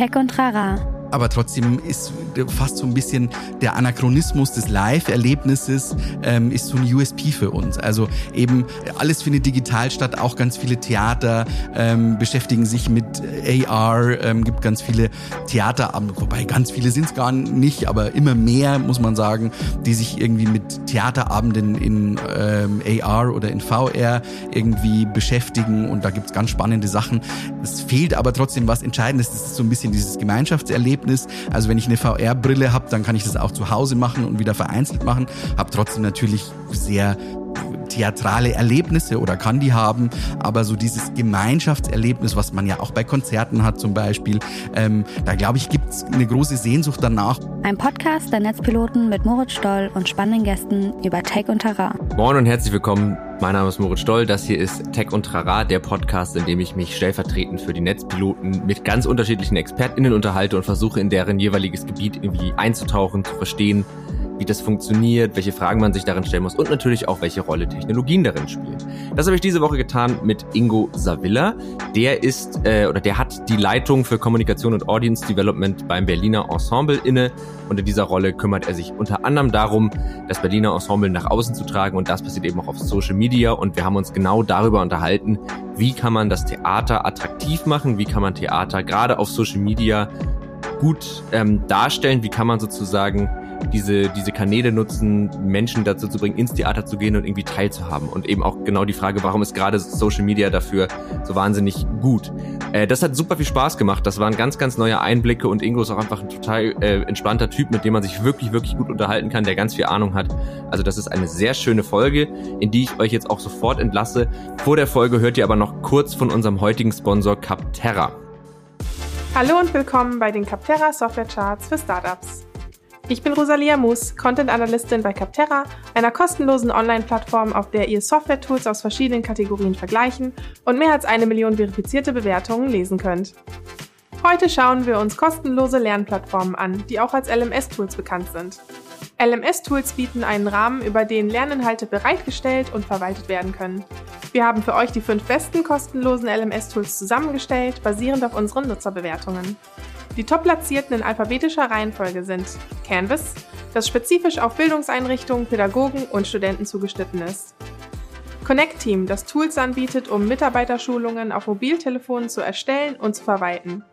Tech und Rara aber trotzdem ist fast so ein bisschen der Anachronismus des Live-Erlebnisses ähm, ist so ein USP für uns. Also eben alles findet digital statt, auch ganz viele Theater ähm, beschäftigen sich mit AR, ähm, gibt ganz viele Theaterabende, wobei ganz viele sind es gar nicht, aber immer mehr, muss man sagen, die sich irgendwie mit Theaterabenden in ähm, AR oder in VR irgendwie beschäftigen und da gibt's ganz spannende Sachen. Es fehlt aber trotzdem was Entscheidendes, das ist so ein bisschen dieses Gemeinschaftserlebnis Erlebnis. Also wenn ich eine VR-Brille habe, dann kann ich das auch zu Hause machen und wieder vereinzelt machen. Habe trotzdem natürlich sehr theatrale Erlebnisse oder kann die haben, aber so dieses Gemeinschaftserlebnis, was man ja auch bei Konzerten hat zum Beispiel, ähm, da glaube ich, gibt es eine große Sehnsucht danach. Ein Podcast der Netzpiloten mit Moritz Stoll und spannenden Gästen über Tech und Terrain. Moin und herzlich willkommen mein Name ist Moritz Stoll, das hier ist Tech und Trara, der Podcast, in dem ich mich stellvertretend für die Netzpiloten mit ganz unterschiedlichen ExpertInnen unterhalte und versuche in deren jeweiliges Gebiet irgendwie einzutauchen, zu verstehen, wie das funktioniert, welche Fragen man sich darin stellen muss und natürlich auch, welche Rolle Technologien darin spielen. Das habe ich diese Woche getan mit Ingo Savilla. Der ist äh, oder der hat die Leitung für Kommunikation und Audience Development beim Berliner Ensemble inne. Und in dieser Rolle kümmert er sich unter anderem darum, das Berliner Ensemble nach außen zu tragen. Und das passiert eben auch auf Social Media. Und wir haben uns genau darüber unterhalten, wie kann man das Theater attraktiv machen, wie kann man Theater gerade auf Social Media gut ähm, darstellen, wie kann man sozusagen diese, diese Kanäle nutzen, Menschen dazu zu bringen, ins Theater zu gehen und irgendwie teilzuhaben. Und eben auch genau die Frage, warum ist gerade Social Media dafür so wahnsinnig gut? Äh, das hat super viel Spaß gemacht. Das waren ganz, ganz neue Einblicke und Ingo ist auch einfach ein total äh, entspannter Typ, mit dem man sich wirklich, wirklich gut unterhalten kann, der ganz viel Ahnung hat. Also das ist eine sehr schöne Folge, in die ich euch jetzt auch sofort entlasse. Vor der Folge hört ihr aber noch kurz von unserem heutigen Sponsor Capterra. Hallo und willkommen bei den Capterra Software Charts für Startups. Ich bin Rosalia Moos, Content-Analystin bei Capterra, einer kostenlosen Online-Plattform, auf der ihr Software-Tools aus verschiedenen Kategorien vergleichen und mehr als eine Million verifizierte Bewertungen lesen könnt. Heute schauen wir uns kostenlose Lernplattformen an, die auch als LMS-Tools bekannt sind. LMS-Tools bieten einen Rahmen, über den Lerninhalte bereitgestellt und verwaltet werden können. Wir haben für euch die fünf besten kostenlosen LMS-Tools zusammengestellt, basierend auf unseren Nutzerbewertungen. Die top-platzierten in alphabetischer Reihenfolge sind Canvas, das spezifisch auf Bildungseinrichtungen, Pädagogen und Studenten zugeschnitten ist. Connect Team, das Tools anbietet, um Mitarbeiterschulungen auf Mobiltelefonen zu erstellen und zu verwalten.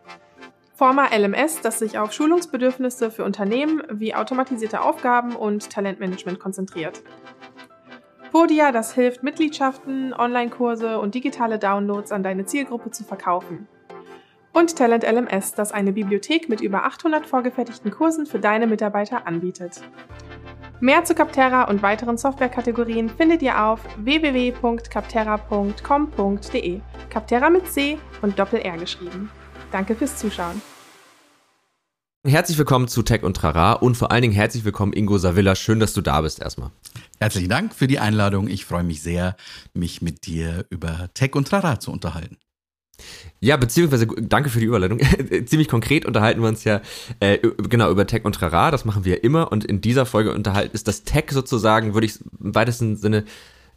Forma LMS, das sich auf Schulungsbedürfnisse für Unternehmen wie automatisierte Aufgaben und Talentmanagement konzentriert. Podia, das hilft, Mitgliedschaften, Online-Kurse und digitale Downloads an deine Zielgruppe zu verkaufen. Und Talent LMS, das eine Bibliothek mit über 800 vorgefertigten Kursen für deine Mitarbeiter anbietet. Mehr zu Capterra und weiteren Softwarekategorien findet ihr auf www.capterra.com.de. Capterra mit C und Doppel-R geschrieben. Danke fürs Zuschauen. Herzlich willkommen zu Tech und Trara und vor allen Dingen herzlich willkommen Ingo Savilla. Schön, dass du da bist erstmal. Herzlichen Dank für die Einladung. Ich freue mich sehr, mich mit dir über Tech und Trara zu unterhalten. Ja, beziehungsweise danke für die Überleitung. Ziemlich konkret unterhalten wir uns ja äh, genau über Tech und Trara, das machen wir ja immer und in dieser Folge unterhalten ist das Tech sozusagen, würde ich im weitesten Sinne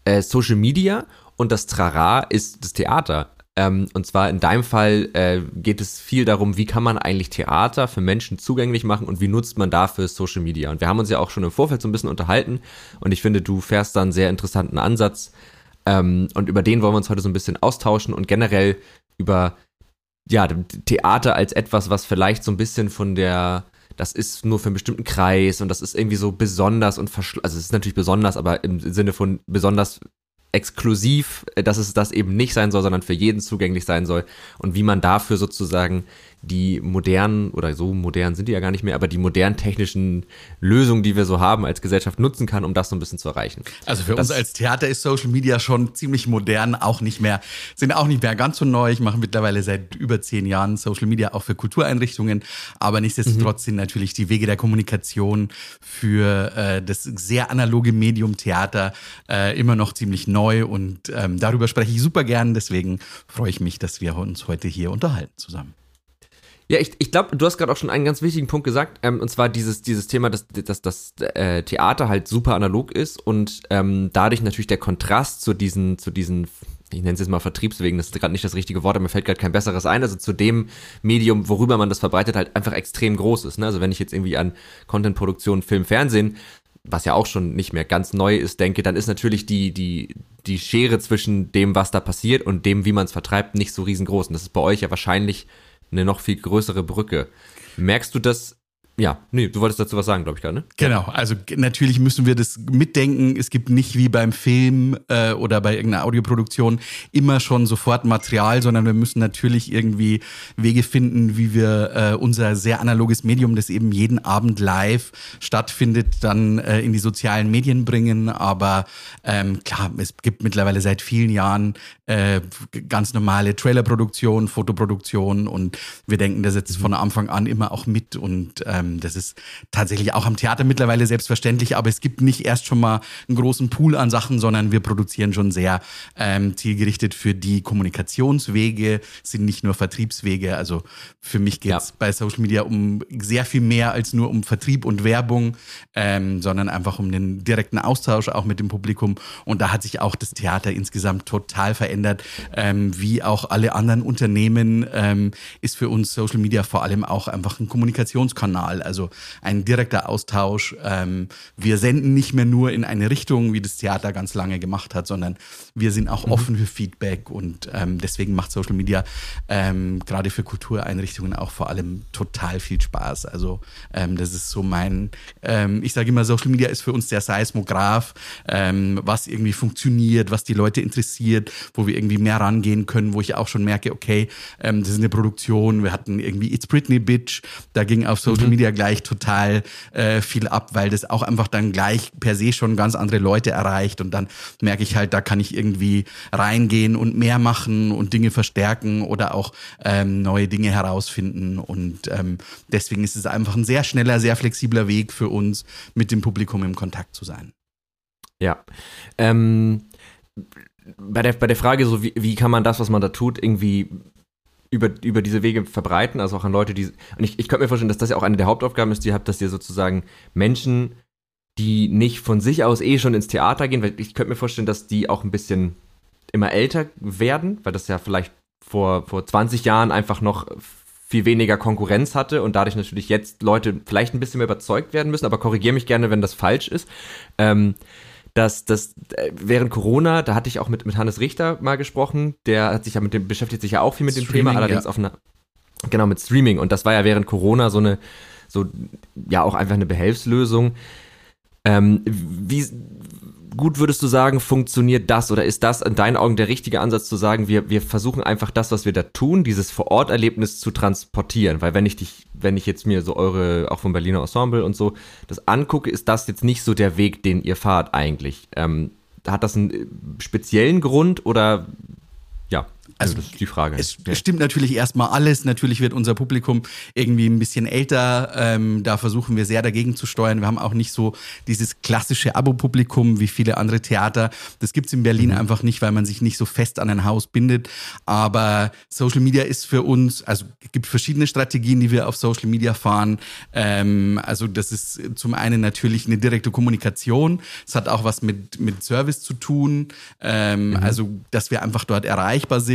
äh, Social Media und das Trara ist das Theater. Ähm, und zwar in deinem Fall äh, geht es viel darum, wie kann man eigentlich Theater für Menschen zugänglich machen und wie nutzt man dafür Social Media. Und wir haben uns ja auch schon im Vorfeld so ein bisschen unterhalten und ich finde, du fährst da einen sehr interessanten Ansatz. Ähm, und über den wollen wir uns heute so ein bisschen austauschen und generell über ja, Theater als etwas, was vielleicht so ein bisschen von der, das ist nur für einen bestimmten Kreis und das ist irgendwie so besonders und verschlossen, also es ist natürlich besonders, aber im Sinne von besonders exklusiv, äh, dass es das eben nicht sein soll, sondern für jeden zugänglich sein soll. Und wie man dafür sozusagen die modernen, oder so modern sind die ja gar nicht mehr, aber die modernen technischen Lösungen, die wir so haben als Gesellschaft nutzen kann, um das so ein bisschen zu erreichen. Also für das, uns als Theater ist Social Media schon ziemlich modern, auch nicht mehr, sind auch nicht mehr ganz so neu. Ich mache mittlerweile seit über zehn Jahren Social Media auch für Kultureinrichtungen, aber nichtsdestotrotz mhm. sind natürlich die Wege der Kommunikation für äh, das sehr analoge Medium Theater äh, immer noch ziemlich neu und ähm, darüber spreche ich super gern. Deswegen freue ich mich, dass wir uns heute hier unterhalten zusammen. Ja, ich, ich glaube, du hast gerade auch schon einen ganz wichtigen Punkt gesagt, ähm, und zwar dieses, dieses Thema, dass, dass das äh, Theater halt super analog ist und ähm, dadurch natürlich der Kontrast zu diesen, zu diesen ich nenne es jetzt mal Vertriebswegen, das ist gerade nicht das richtige Wort, aber mir fällt gerade kein besseres ein, also zu dem Medium, worüber man das verbreitet, halt einfach extrem groß ist. Ne? Also wenn ich jetzt irgendwie an Contentproduktion, Film, Fernsehen, was ja auch schon nicht mehr ganz neu ist, denke, dann ist natürlich die, die, die Schere zwischen dem, was da passiert und dem, wie man es vertreibt, nicht so riesengroß. Und das ist bei euch ja wahrscheinlich eine noch viel größere Brücke. Merkst du das ja, nee, du wolltest dazu was sagen, glaube ich, gerade, ne? Genau, also natürlich müssen wir das mitdenken. Es gibt nicht wie beim Film äh, oder bei irgendeiner Audioproduktion immer schon sofort Material, sondern wir müssen natürlich irgendwie Wege finden, wie wir äh, unser sehr analoges Medium, das eben jeden Abend live stattfindet, dann äh, in die sozialen Medien bringen. Aber ähm, klar, es gibt mittlerweile seit vielen Jahren äh, ganz normale Trailerproduktion, Fotoproduktion und wir denken das jetzt von Anfang an immer auch mit und ähm, das ist tatsächlich auch am Theater mittlerweile selbstverständlich, aber es gibt nicht erst schon mal einen großen Pool an Sachen, sondern wir produzieren schon sehr ähm, zielgerichtet für die Kommunikationswege, sind nicht nur Vertriebswege. Also für mich geht es ja. bei Social Media um sehr viel mehr als nur um Vertrieb und Werbung, ähm, sondern einfach um den direkten Austausch auch mit dem Publikum. Und da hat sich auch das Theater insgesamt total verändert verändert. Ähm, wie auch alle anderen Unternehmen ähm, ist für uns Social Media vor allem auch einfach ein Kommunikationskanal, also ein direkter Austausch. Ähm, wir senden nicht mehr nur in eine Richtung, wie das Theater ganz lange gemacht hat, sondern wir sind auch mhm. offen für Feedback und ähm, deswegen macht Social Media ähm, gerade für Kultureinrichtungen auch vor allem total viel Spaß. Also ähm, das ist so mein, ich sage immer, Social Media ist für uns der Seismograph, was irgendwie funktioniert, was die Leute interessiert, wo wir wir irgendwie mehr rangehen können, wo ich auch schon merke, okay, ähm, das ist eine Produktion. Wir hatten irgendwie It's Britney Bitch, da ging auf Social mhm. Media gleich total äh, viel ab, weil das auch einfach dann gleich per se schon ganz andere Leute erreicht und dann merke ich halt, da kann ich irgendwie reingehen und mehr machen und Dinge verstärken oder auch ähm, neue Dinge herausfinden und ähm, deswegen ist es einfach ein sehr schneller, sehr flexibler Weg für uns, mit dem Publikum im Kontakt zu sein. Ja. Ähm, bei der, bei der Frage, so wie, wie kann man das, was man da tut, irgendwie über, über diese Wege verbreiten, also auch an Leute, die. Und ich, ich könnte mir vorstellen, dass das ja auch eine der Hauptaufgaben ist, die ihr habt, dass ihr sozusagen Menschen, die nicht von sich aus eh schon ins Theater gehen, weil ich könnte mir vorstellen, dass die auch ein bisschen immer älter werden, weil das ja vielleicht vor, vor 20 Jahren einfach noch viel weniger Konkurrenz hatte und dadurch natürlich jetzt Leute vielleicht ein bisschen mehr überzeugt werden müssen, aber korrigiere mich gerne, wenn das falsch ist. Ähm, dass das äh, während Corona, da hatte ich auch mit, mit Hannes Richter mal gesprochen, der hat sich ja mit dem, beschäftigt sich ja auch viel mit Streaming, dem Thema, allerdings ja. auf einer, genau, mit Streaming. Und das war ja während Corona so eine, so, ja, auch einfach eine Behelfslösung. Ähm, wie, gut würdest du sagen, funktioniert das oder ist das in deinen Augen der richtige Ansatz zu sagen, wir, wir versuchen einfach das, was wir da tun, dieses Vororterlebnis zu transportieren? Weil wenn ich dich, wenn ich jetzt mir so eure, auch vom Berliner Ensemble und so, das angucke, ist das jetzt nicht so der Weg, den ihr fahrt eigentlich. Ähm, hat das einen äh, speziellen Grund oder ja? Also, das ist die Frage. Es ja. stimmt natürlich erstmal alles. Natürlich wird unser Publikum irgendwie ein bisschen älter. Ähm, da versuchen wir sehr dagegen zu steuern. Wir haben auch nicht so dieses klassische Abo-Publikum wie viele andere Theater. Das gibt's in Berlin mhm. einfach nicht, weil man sich nicht so fest an ein Haus bindet. Aber Social Media ist für uns, also es gibt verschiedene Strategien, die wir auf Social Media fahren. Ähm, also das ist zum einen natürlich eine direkte Kommunikation. Es hat auch was mit, mit Service zu tun. Ähm, mhm. Also, dass wir einfach dort erreichbar sind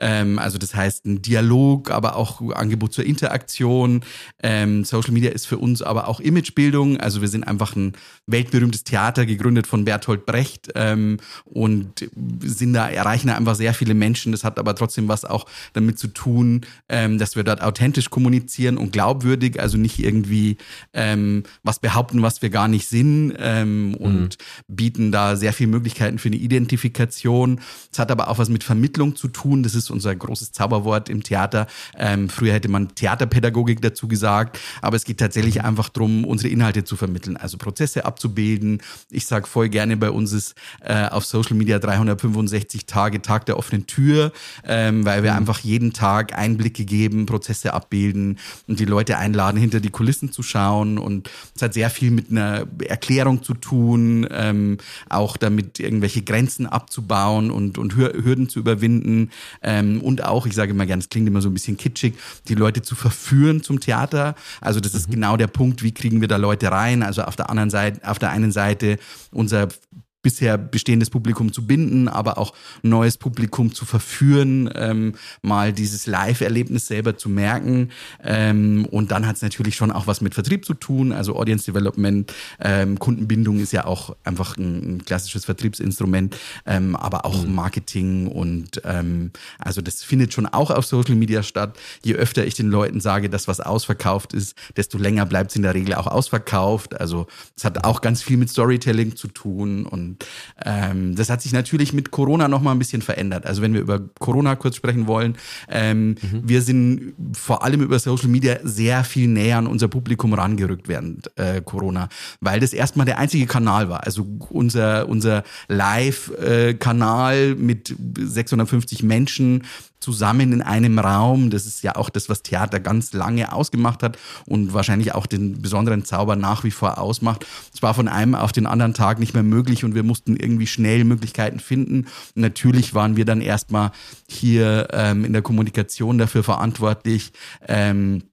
ähm, also das heißt ein Dialog, aber auch Angebot zur Interaktion. Ähm, Social Media ist für uns aber auch Imagebildung. Also wir sind einfach ein weltberühmtes Theater, gegründet von Bertolt Brecht ähm, und sind da, erreichen da einfach sehr viele Menschen. Das hat aber trotzdem was auch damit zu tun, ähm, dass wir dort authentisch kommunizieren und glaubwürdig, also nicht irgendwie ähm, was behaupten, was wir gar nicht sind ähm, und mhm. bieten da sehr viele Möglichkeiten für eine Identifikation. Es hat aber auch was mit Vermittlung zu tun. Das ist unser großes Zauberwort im Theater. Ähm, früher hätte man Theaterpädagogik dazu gesagt, aber es geht tatsächlich einfach darum, unsere Inhalte zu vermitteln, also Prozesse abzubilden. Ich sage voll gerne, bei uns ist äh, auf Social Media 365 Tage Tag der offenen Tür, ähm, weil wir mhm. einfach jeden Tag Einblicke geben, Prozesse abbilden und die Leute einladen, hinter die Kulissen zu schauen. Und es hat sehr viel mit einer Erklärung zu tun, ähm, auch damit irgendwelche Grenzen abzubauen und, und Hürden zu überwinden ähm, und auch, ich sage immer gerne, es klingt immer so ein bisschen kitschig, die Leute zu verführen zum Theater. Also das ist mhm. genau der Punkt, wie kriegen wir da Leute rein? Also auf der anderen Seite, auf der einen Seite unser bisher bestehendes Publikum zu binden, aber auch neues Publikum zu verführen, ähm, mal dieses Live-Erlebnis selber zu merken. Ähm, und dann hat es natürlich schon auch was mit Vertrieb zu tun, also Audience Development, ähm, Kundenbindung ist ja auch einfach ein, ein klassisches Vertriebsinstrument, ähm, aber auch mhm. Marketing und ähm, also das findet schon auch auf Social Media statt. Je öfter ich den Leuten sage, dass was ausverkauft ist, desto länger bleibt es in der Regel auch ausverkauft. Also es hat auch ganz viel mit Storytelling zu tun und ähm, das hat sich natürlich mit Corona noch mal ein bisschen verändert. Also wenn wir über Corona kurz sprechen wollen, ähm, mhm. wir sind vor allem über Social Media sehr viel näher an unser Publikum rangerückt während äh, Corona, weil das erstmal der einzige Kanal war. Also unser unser Live-Kanal äh, mit 650 Menschen zusammen in einem Raum. Das ist ja auch das, was Theater ganz lange ausgemacht hat und wahrscheinlich auch den besonderen Zauber nach wie vor ausmacht. Es war von einem auf den anderen Tag nicht mehr möglich und wir mussten irgendwie schnell Möglichkeiten finden. Natürlich waren wir dann erstmal hier ähm, in der Kommunikation dafür verantwortlich. Ähm,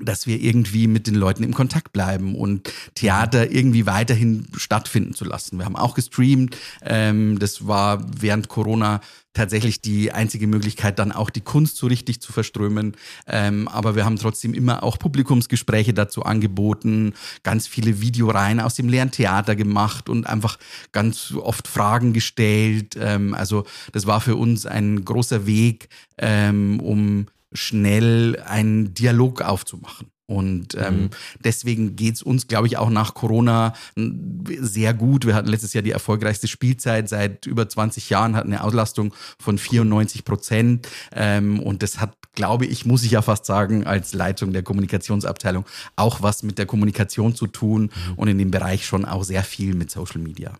dass wir irgendwie mit den Leuten im Kontakt bleiben und Theater irgendwie weiterhin stattfinden zu lassen. Wir haben auch gestreamt. Ähm, das war während Corona tatsächlich die einzige Möglichkeit, dann auch die Kunst so richtig zu verströmen. Ähm, aber wir haben trotzdem immer auch Publikumsgespräche dazu angeboten, ganz viele Videoreihen aus dem leeren Theater gemacht und einfach ganz oft Fragen gestellt. Ähm, also das war für uns ein großer Weg, ähm, um schnell einen Dialog aufzumachen. Und ähm, mhm. deswegen geht's uns, glaube ich, auch nach Corona sehr gut. Wir hatten letztes Jahr die erfolgreichste Spielzeit seit über 20 Jahren, hatten eine Auslastung von 94 Prozent. Ähm, und das hat, glaube ich, muss ich ja fast sagen, als Leitung der Kommunikationsabteilung auch was mit der Kommunikation zu tun mhm. und in dem Bereich schon auch sehr viel mit Social Media.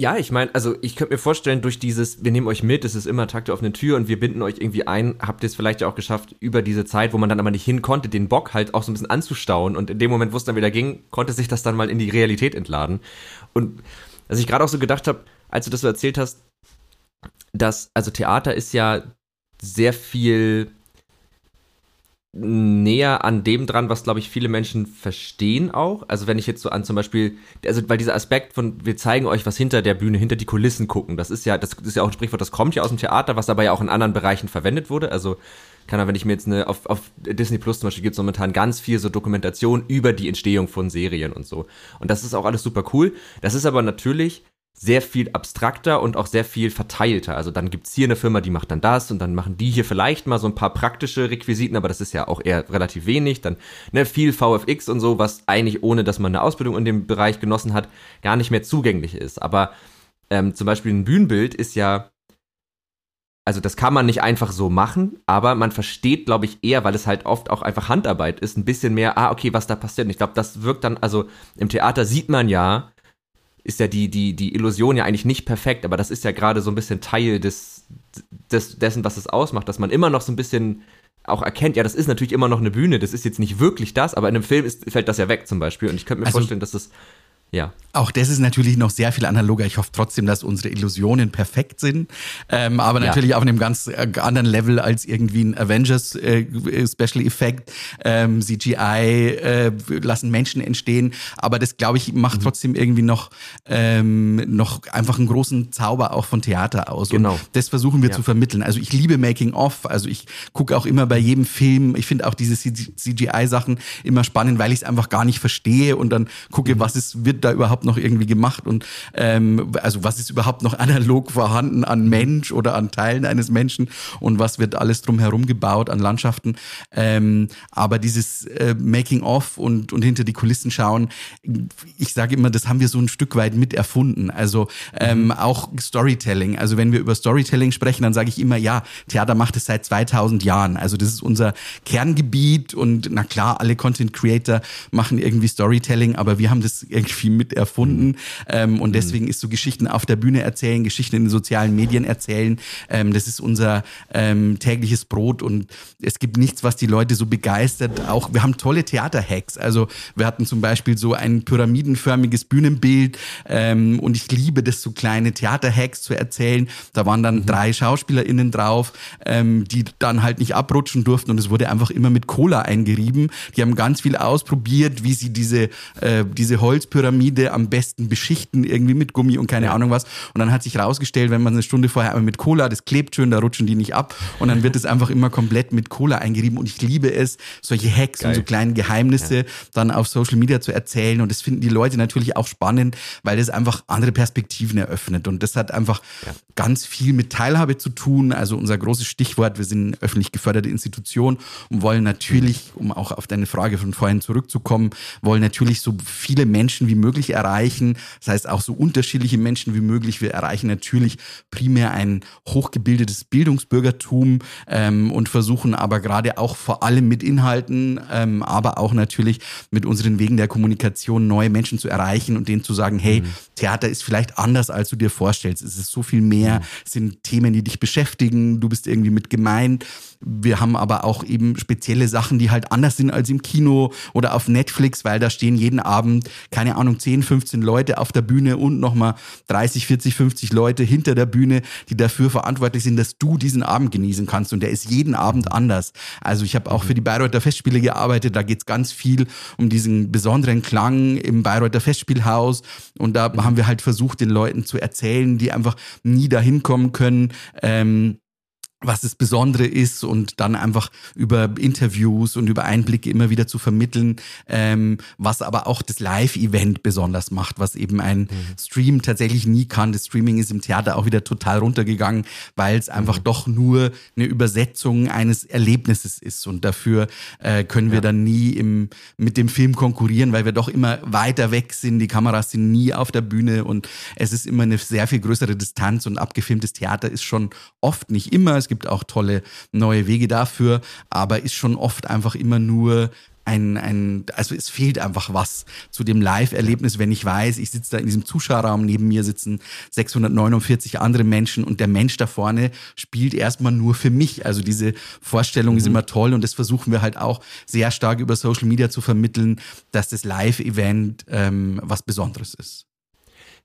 Ja, ich meine, also ich könnte mir vorstellen, durch dieses, wir nehmen euch mit, es ist immer Takte auf eine Tür und wir binden euch irgendwie ein, habt ihr es vielleicht ja auch geschafft, über diese Zeit, wo man dann aber nicht hin konnte, den Bock halt auch so ein bisschen anzustauen und in dem Moment, wo es dann wieder ging, konnte sich das dann mal in die Realität entladen. Und was ich gerade auch so gedacht habe, als du das so erzählt hast, dass, also Theater ist ja sehr viel näher an dem dran, was, glaube ich, viele Menschen verstehen auch. Also wenn ich jetzt so an zum Beispiel, also weil dieser Aspekt von, wir zeigen euch was hinter der Bühne, hinter die Kulissen gucken, das ist ja, das ist ja auch ein Sprichwort, das kommt ja aus dem Theater, was aber ja auch in anderen Bereichen verwendet wurde. Also kann wenn ich mir jetzt eine, auf, auf Disney Plus zum Beispiel gibt es momentan ganz viel so Dokumentation über die Entstehung von Serien und so. Und das ist auch alles super cool. Das ist aber natürlich sehr viel abstrakter und auch sehr viel verteilter. Also dann gibt's hier eine Firma, die macht dann das und dann machen die hier vielleicht mal so ein paar praktische Requisiten, aber das ist ja auch eher relativ wenig. Dann ne, viel VFX und so, was eigentlich ohne, dass man eine Ausbildung in dem Bereich genossen hat, gar nicht mehr zugänglich ist. Aber ähm, zum Beispiel ein Bühnenbild ist ja also das kann man nicht einfach so machen, aber man versteht, glaube ich, eher, weil es halt oft auch einfach Handarbeit ist, ein bisschen mehr, ah, okay, was da passiert. Und ich glaube, das wirkt dann, also im Theater sieht man ja, ist ja die, die, die Illusion ja eigentlich nicht perfekt, aber das ist ja gerade so ein bisschen Teil des, des, dessen, was es ausmacht, dass man immer noch so ein bisschen auch erkennt, ja, das ist natürlich immer noch eine Bühne, das ist jetzt nicht wirklich das, aber in einem Film ist, fällt das ja weg zum Beispiel. Und ich könnte mir also, vorstellen, dass das ja. Auch das ist natürlich noch sehr viel analoger. Ich hoffe trotzdem, dass unsere Illusionen perfekt sind. Ähm, aber natürlich ja. auf einem ganz äh, anderen Level als irgendwie ein Avengers äh, Special Effekt. Ähm, CGI äh, lassen Menschen entstehen. Aber das, glaube ich, macht mhm. trotzdem irgendwie noch, ähm, noch einfach einen großen Zauber auch von Theater aus. Genau. Und das versuchen wir ja. zu vermitteln. Also ich liebe Making-of. Also ich gucke auch immer bei jedem Film. Ich finde auch diese CGI-Sachen immer spannend, weil ich es einfach gar nicht verstehe und dann gucke, mhm. was ist, wird da überhaupt noch irgendwie gemacht und ähm, also was ist überhaupt noch analog vorhanden an Mensch oder an Teilen eines Menschen und was wird alles drumherum gebaut an Landschaften. Ähm, aber dieses äh, Making of und, und hinter die Kulissen schauen, ich sage immer, das haben wir so ein Stück weit mit erfunden. Also ähm, mhm. auch Storytelling. Also wenn wir über Storytelling sprechen, dann sage ich immer, ja, Theater macht es seit 2000 Jahren. Also das ist unser Kerngebiet und na klar, alle Content Creator machen irgendwie Storytelling, aber wir haben das irgendwie mit erfunden. Ähm, und deswegen ist so Geschichten auf der Bühne erzählen, Geschichten in den sozialen Medien erzählen. Ähm, das ist unser ähm, tägliches Brot und es gibt nichts, was die Leute so begeistert. Auch wir haben tolle Theaterhacks. Also wir hatten zum Beispiel so ein pyramidenförmiges Bühnenbild ähm, und ich liebe das, so kleine Theaterhacks zu erzählen. Da waren dann mhm. drei SchauspielerInnen drauf, ähm, die dann halt nicht abrutschen durften und es wurde einfach immer mit Cola eingerieben. Die haben ganz viel ausprobiert, wie sie diese, äh, diese Holzpyramide Pyramide am besten beschichten, irgendwie mit Gummi und keine ja. Ahnung was. Und dann hat sich rausgestellt, wenn man eine Stunde vorher einmal mit Cola, das klebt schön, da rutschen die nicht ab. Und dann wird es einfach immer komplett mit Cola eingerieben. Und ich liebe es, solche Hacks Geil. und so kleine Geheimnisse ja. dann auf Social Media zu erzählen. Und das finden die Leute natürlich auch spannend, weil das einfach andere Perspektiven eröffnet. Und das hat einfach ja. ganz viel mit Teilhabe zu tun. Also unser großes Stichwort, wir sind öffentlich geförderte Institution und wollen natürlich, um auch auf deine Frage von vorhin zurückzukommen, wollen natürlich so viele Menschen wie möglich erreichen. Das heißt auch so unterschiedliche Menschen wie möglich. Wir erreichen natürlich primär ein hochgebildetes Bildungsbürgertum ähm, und versuchen aber gerade auch vor allem mit Inhalten, ähm, aber auch natürlich mit unseren Wegen der Kommunikation neue Menschen zu erreichen und denen zu sagen, hey, mhm. Theater ist vielleicht anders, als du dir vorstellst. Es ist so viel mehr, es sind Themen, die dich beschäftigen, du bist irgendwie mit gemeint. Wir haben aber auch eben spezielle Sachen, die halt anders sind als im Kino oder auf Netflix, weil da stehen jeden Abend, keine Ahnung, 10, 15 Leute auf der Bühne und nochmal 30, 40, 50 Leute hinter der Bühne, die dafür verantwortlich sind, dass du diesen Abend genießen kannst. Und der ist jeden Abend anders. Also ich habe auch für die Bayreuther Festspiele gearbeitet. Da geht's ganz viel um diesen besonderen Klang im Bayreuther Festspielhaus. Und da haben wir halt versucht, den Leuten zu erzählen, die einfach nie dahin kommen können. Ähm, was das Besondere ist und dann einfach über Interviews und über Einblicke immer wieder zu vermitteln, ähm, was aber auch das Live-Event besonders macht, was eben ein mhm. Stream tatsächlich nie kann. Das Streaming ist im Theater auch wieder total runtergegangen, weil es einfach mhm. doch nur eine Übersetzung eines Erlebnisses ist und dafür äh, können wir ja. dann nie im, mit dem Film konkurrieren, weil wir doch immer weiter weg sind, die Kameras sind nie auf der Bühne und es ist immer eine sehr viel größere Distanz und abgefilmtes Theater ist schon oft, nicht immer, es gibt auch tolle neue Wege dafür, aber ist schon oft einfach immer nur ein, ein, also es fehlt einfach was zu dem Live-Erlebnis, wenn ich weiß, ich sitze da in diesem Zuschauerraum, neben mir sitzen 649 andere Menschen und der Mensch da vorne spielt erstmal nur für mich. Also diese Vorstellung mhm. ist immer toll und das versuchen wir halt auch sehr stark über Social Media zu vermitteln, dass das Live-Event ähm, was Besonderes ist.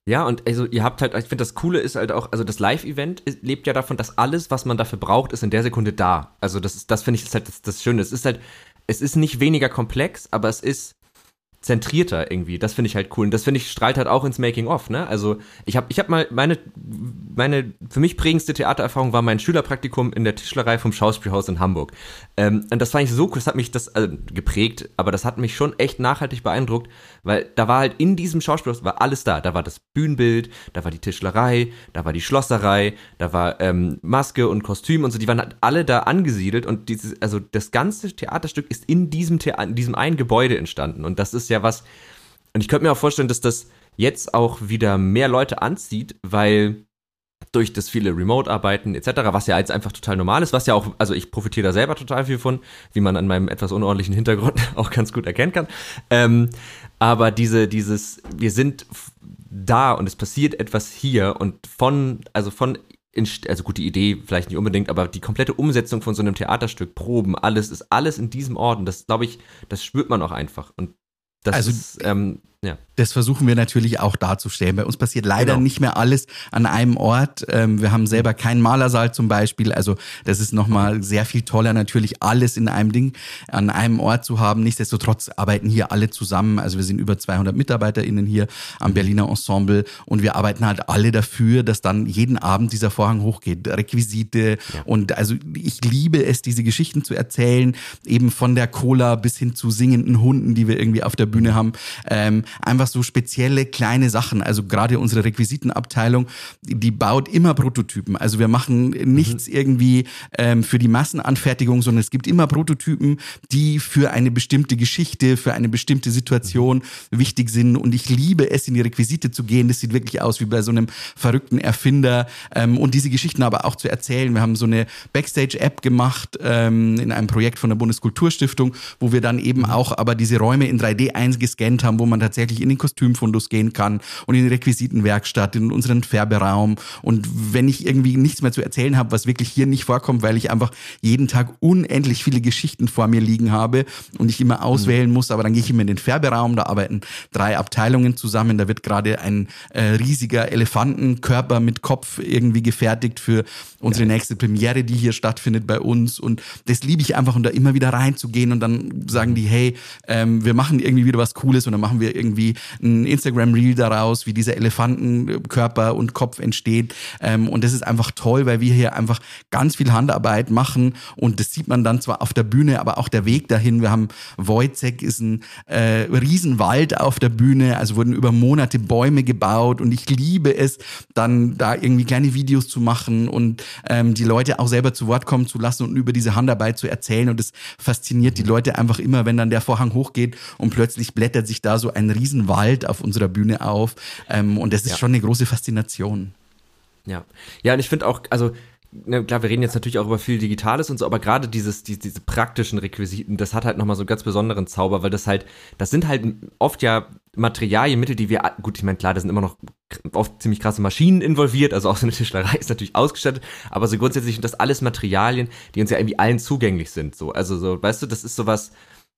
Ja, und also ihr habt halt, ich finde das Coole ist halt auch, also das Live-Event lebt ja davon, dass alles, was man dafür braucht, ist in der Sekunde da. Also das das finde ich ist halt das, das Schöne. Es ist halt, es ist nicht weniger komplex, aber es ist zentrierter irgendwie. Das finde ich halt cool. Und das finde ich strahlt halt auch ins Making of, ne? Also, ich habe ich hab mal meine meine für mich prägendste Theatererfahrung war mein Schülerpraktikum in der Tischlerei vom Schauspielhaus in Hamburg. Ähm, und das fand ich so cool, das hat mich das also, geprägt, aber das hat mich schon echt nachhaltig beeindruckt, weil da war halt in diesem Schauspielhaus war alles da. Da war das Bühnenbild, da war die Tischlerei, da war die Schlosserei, da war ähm, Maske und Kostüm und so, die waren halt alle da angesiedelt und dieses also das ganze Theaterstück ist in diesem Thea in diesem einen Gebäude entstanden und das ist ja was und ich könnte mir auch vorstellen, dass das jetzt auch wieder mehr Leute anzieht, weil durch das viele Remote-Arbeiten etc., was ja jetzt einfach total normal ist, was ja auch, also ich profitiere da selber total viel von, wie man an meinem etwas unordentlichen Hintergrund auch ganz gut erkennen kann. Ähm, aber diese, dieses, wir sind da und es passiert etwas hier und von, also von also gut, die Idee vielleicht nicht unbedingt, aber die komplette Umsetzung von so einem Theaterstück, Proben, alles ist alles in diesem Ort und das glaube ich, das spürt man auch einfach und das also, ist, ähm, ja. Das versuchen wir natürlich auch darzustellen. Bei uns passiert leider genau. nicht mehr alles an einem Ort. Ähm, wir haben selber keinen Malersaal zum Beispiel. Also das ist nochmal sehr viel toller, natürlich alles in einem Ding an einem Ort zu haben. Nichtsdestotrotz arbeiten hier alle zusammen. Also wir sind über 200 MitarbeiterInnen hier am Berliner Ensemble und wir arbeiten halt alle dafür, dass dann jeden Abend dieser Vorhang hochgeht. Requisite ja. und also ich liebe es, diese Geschichten zu erzählen, eben von der Cola bis hin zu singenden Hunden, die wir irgendwie auf der Bühne haben. Ähm, einfach so spezielle kleine Sachen. Also gerade unsere Requisitenabteilung, die baut immer Prototypen. Also wir machen nichts mhm. irgendwie ähm, für die Massenanfertigung, sondern es gibt immer Prototypen, die für eine bestimmte Geschichte, für eine bestimmte Situation mhm. wichtig sind. Und ich liebe es, in die Requisite zu gehen. Das sieht wirklich aus wie bei so einem verrückten Erfinder. Ähm, und diese Geschichten aber auch zu erzählen. Wir haben so eine Backstage-App gemacht ähm, in einem Projekt von der Bundeskulturstiftung, wo wir dann eben mhm. auch aber diese Räume in 3D eingescannt haben, wo man tatsächlich tatsächlich in den Kostümfundus gehen kann und in die Requisitenwerkstatt, in unseren Färberaum. Und wenn ich irgendwie nichts mehr zu erzählen habe, was wirklich hier nicht vorkommt, weil ich einfach jeden Tag unendlich viele Geschichten vor mir liegen habe und ich immer auswählen muss, aber dann gehe ich immer in den Färberaum, da arbeiten drei Abteilungen zusammen, da wird gerade ein äh, riesiger Elefantenkörper mit Kopf irgendwie gefertigt für unsere nächste Premiere, die hier stattfindet bei uns. Und das liebe ich einfach, und da immer wieder reinzugehen und dann sagen die, hey, ähm, wir machen irgendwie wieder was Cooles und dann machen wir irgendwie irgendwie ein Instagram-Reel daraus, wie dieser Elefantenkörper und Kopf entsteht. Ähm, und das ist einfach toll, weil wir hier einfach ganz viel Handarbeit machen und das sieht man dann zwar auf der Bühne, aber auch der Weg dahin. Wir haben Wojcek ist ein äh, Riesenwald auf der Bühne, also wurden über Monate Bäume gebaut und ich liebe es, dann da irgendwie kleine Videos zu machen und ähm, die Leute auch selber zu Wort kommen zu lassen und über diese Handarbeit zu erzählen und es fasziniert die Leute einfach immer, wenn dann der Vorhang hochgeht und plötzlich blättert sich da so ein Riesenwald auf unserer Bühne auf ähm, und das ist ja. schon eine große Faszination. Ja, ja und ich finde auch, also ne, klar, wir reden jetzt natürlich auch über viel Digitales und so, aber gerade dieses, die, diese praktischen Requisiten, das hat halt nochmal so einen ganz besonderen Zauber, weil das halt, das sind halt oft ja Materialien, Mittel, die wir, gut, ich meine, klar, da sind immer noch oft ziemlich krasse Maschinen involviert, also auch so eine Tischlerei ist natürlich ausgestattet, aber so grundsätzlich sind das alles Materialien, die uns ja irgendwie allen zugänglich sind, so, also so, weißt du, das ist sowas,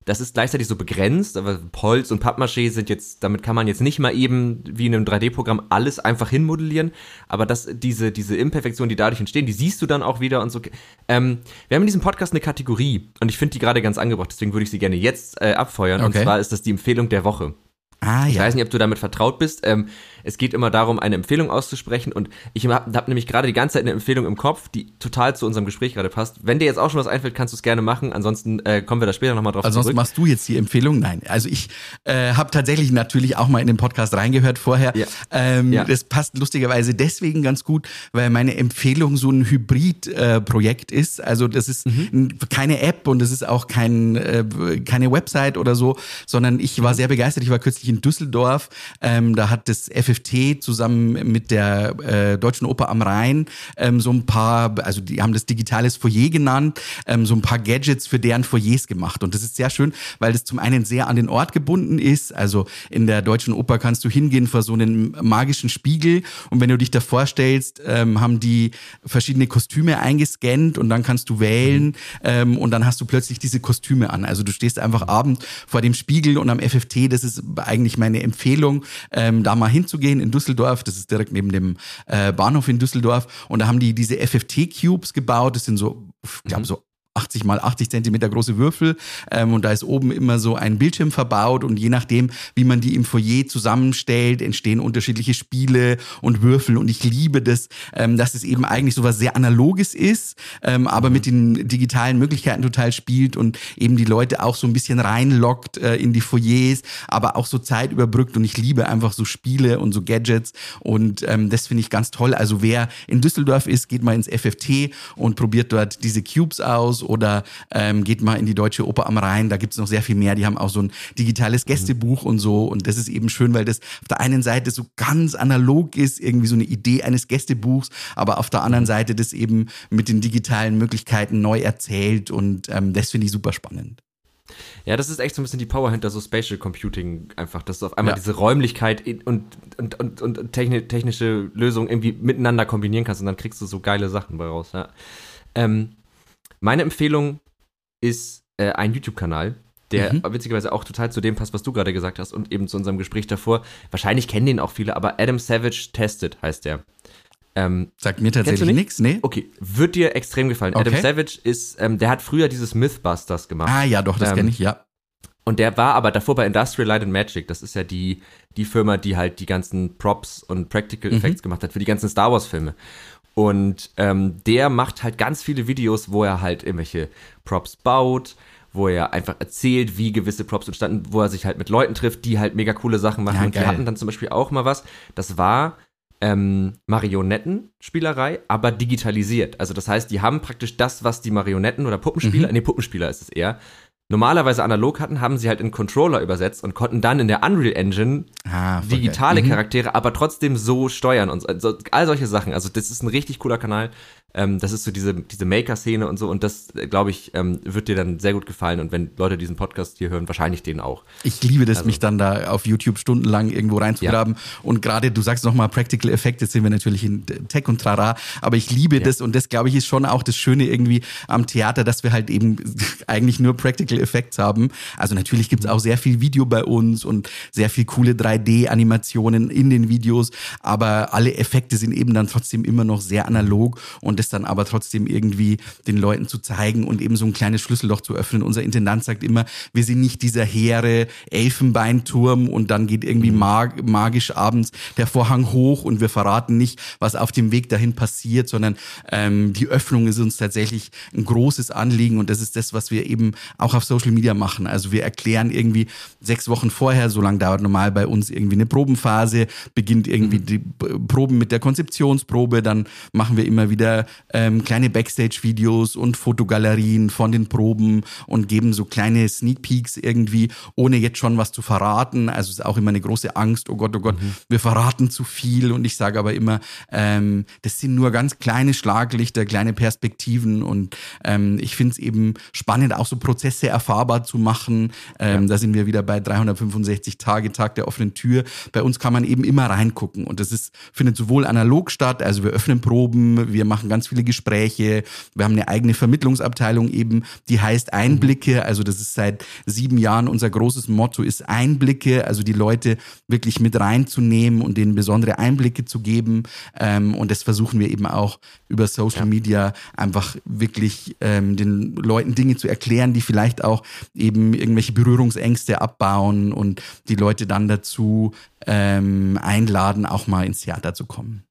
das ist gleichzeitig so begrenzt, aber Holz und Pappmaché sind jetzt, damit kann man jetzt nicht mal eben wie in einem 3D-Programm alles einfach hinmodellieren, aber das, diese, diese Imperfektionen, die dadurch entstehen, die siehst du dann auch wieder und so. Ähm, wir haben in diesem Podcast eine Kategorie und ich finde die gerade ganz angebracht, deswegen würde ich sie gerne jetzt äh, abfeuern okay. und zwar ist das die Empfehlung der Woche. Ah, ja. Ich weiß nicht, ob du damit vertraut bist. Ähm, es geht immer darum, eine Empfehlung auszusprechen und ich habe hab nämlich gerade die ganze Zeit eine Empfehlung im Kopf, die total zu unserem Gespräch gerade passt. Wenn dir jetzt auch schon was einfällt, kannst du es gerne machen. Ansonsten äh, kommen wir da später nochmal drauf also zurück. Ansonsten machst du jetzt die Empfehlung? Nein. Also ich äh, habe tatsächlich natürlich auch mal in den Podcast reingehört vorher. Ja. Ähm, ja. Das passt lustigerweise deswegen ganz gut, weil meine Empfehlung so ein Hybrid-Projekt äh, ist. Also das ist mhm. keine App und das ist auch kein, äh, keine Website oder so, sondern ich war sehr begeistert. Ich war kürzlich in Düsseldorf. Ähm, da hat das FF FFT zusammen mit der äh, Deutschen Oper am Rhein ähm, so ein paar, also die haben das digitales Foyer genannt, ähm, so ein paar Gadgets für deren Foyers gemacht. Und das ist sehr schön, weil das zum einen sehr an den Ort gebunden ist. Also in der Deutschen Oper kannst du hingehen vor so einen magischen Spiegel und wenn du dich da vorstellst, ähm, haben die verschiedene Kostüme eingescannt und dann kannst du wählen ähm, und dann hast du plötzlich diese Kostüme an. Also du stehst einfach abends vor dem Spiegel und am FFT, das ist eigentlich meine Empfehlung, ähm, da mal hinzugehen gehen in Düsseldorf. Das ist direkt neben dem äh, Bahnhof in Düsseldorf. Und da haben die diese FFT-Cubes gebaut. Das sind so, ich glaube, mhm. so 80 mal 80 Zentimeter große Würfel. Ähm, und da ist oben immer so ein Bildschirm verbaut und je nachdem, wie man die im Foyer zusammenstellt, entstehen unterschiedliche Spiele und Würfel. Und ich liebe das, ähm, dass es eben eigentlich so was sehr Analoges ist, ähm, aber mit den digitalen Möglichkeiten total spielt und eben die Leute auch so ein bisschen reinlockt äh, in die Foyers, aber auch so Zeit überbrückt. Und ich liebe einfach so Spiele und so Gadgets. Und ähm, das finde ich ganz toll. Also wer in Düsseldorf ist, geht mal ins FFT und probiert dort diese Cubes aus oder ähm, geht mal in die Deutsche Oper am Rhein, da gibt es noch sehr viel mehr. Die haben auch so ein digitales mhm. Gästebuch mhm. und so. Und das ist eben schön, weil das auf der einen Seite so ganz analog ist, irgendwie so eine Idee eines Gästebuchs, aber auf der anderen mhm. Seite das eben mit den digitalen Möglichkeiten neu erzählt. Und ähm, das finde ich super spannend. Ja, das ist echt so ein bisschen die Power hinter so Spatial Computing einfach, dass du auf einmal ja. diese Räumlichkeit und, und, und, und technische Lösungen irgendwie miteinander kombinieren kannst und dann kriegst du so geile Sachen bei raus. Ja. Ähm, meine Empfehlung ist äh, ein YouTube-Kanal, der mhm. witzigerweise auch total zu dem passt, was du gerade gesagt hast und eben zu unserem Gespräch davor. Wahrscheinlich kennen den auch viele, aber Adam Savage Tested heißt der. Ähm, Sagt mir tatsächlich nichts, nee. Okay, wird dir extrem gefallen. Okay. Adam Savage ist, ähm, der hat früher dieses Mythbusters gemacht. Ah ja, doch, das ähm, kenne ich, ja. Und der war aber davor bei Industrial Light and Magic. Das ist ja die, die Firma, die halt die ganzen Props und Practical mhm. Effects mhm. gemacht hat für die ganzen Star Wars Filme. Und ähm, der macht halt ganz viele Videos, wo er halt irgendwelche Props baut, wo er einfach erzählt, wie gewisse Props entstanden, wo er sich halt mit Leuten trifft, die halt mega coole Sachen machen. Ja, und die hatten dann zum Beispiel auch mal was, das war ähm, Marionettenspielerei, aber digitalisiert. Also das heißt, die haben praktisch das, was die Marionetten oder Puppenspieler, mhm. nee, Puppenspieler ist es eher, normalerweise analog hatten, haben sie halt in Controller übersetzt und konnten dann in der Unreal Engine ah, digitale mhm. Charaktere, aber trotzdem so steuern und so, all solche Sachen. Also das ist ein richtig cooler Kanal. Ähm, das ist so diese, diese Maker-Szene und so und das, äh, glaube ich, ähm, wird dir dann sehr gut gefallen und wenn Leute diesen Podcast hier hören, wahrscheinlich den auch. Ich liebe das, also, mich dann da auf YouTube stundenlang irgendwo reinzugraben ja. und gerade, du sagst nochmal Practical Effect, jetzt sind wir natürlich in Tech und Trara, aber ich liebe ja. das und das, glaube ich, ist schon auch das Schöne irgendwie am Theater, dass wir halt eben eigentlich nur Practical Effects haben. Also natürlich gibt es auch sehr viel Video bei uns und sehr viel coole 3D-Animationen in den Videos, aber alle Effekte sind eben dann trotzdem immer noch sehr analog und und das dann aber trotzdem irgendwie den Leuten zu zeigen und eben so ein kleines Schlüsselloch zu öffnen. Unser Intendant sagt immer, wir sind nicht dieser hehre Elfenbeinturm und dann geht irgendwie mhm. mag magisch abends der Vorhang hoch und wir verraten nicht, was auf dem Weg dahin passiert, sondern ähm, die Öffnung ist uns tatsächlich ein großes Anliegen und das ist das, was wir eben auch auf Social Media machen. Also wir erklären irgendwie sechs Wochen vorher, so lange dauert normal bei uns irgendwie eine Probenphase, beginnt irgendwie mhm. die Proben mit der Konzeptionsprobe, dann machen wir immer wieder ähm, kleine Backstage-Videos und Fotogalerien von den Proben und geben so kleine Sneak Peeks irgendwie, ohne jetzt schon was zu verraten. Also es ist auch immer eine große Angst, oh Gott, oh Gott, mhm. wir verraten zu viel und ich sage aber immer, ähm, das sind nur ganz kleine Schlaglichter, kleine Perspektiven und ähm, ich finde es eben spannend, auch so Prozesse erfahrbar zu machen. Ähm, ja. Da sind wir wieder bei 365 Tage, Tag der offenen Tür. Bei uns kann man eben immer reingucken und das ist, findet sowohl analog statt, also wir öffnen Proben, wir machen ganz viele Gespräche, wir haben eine eigene Vermittlungsabteilung eben, die heißt Einblicke, also das ist seit sieben Jahren unser großes Motto ist Einblicke, also die Leute wirklich mit reinzunehmen und denen besondere Einblicke zu geben. Ähm, und das versuchen wir eben auch über Social Media einfach wirklich ähm, den Leuten Dinge zu erklären, die vielleicht auch eben irgendwelche Berührungsängste abbauen und die Leute dann dazu ähm, einladen, auch mal ins Theater zu kommen.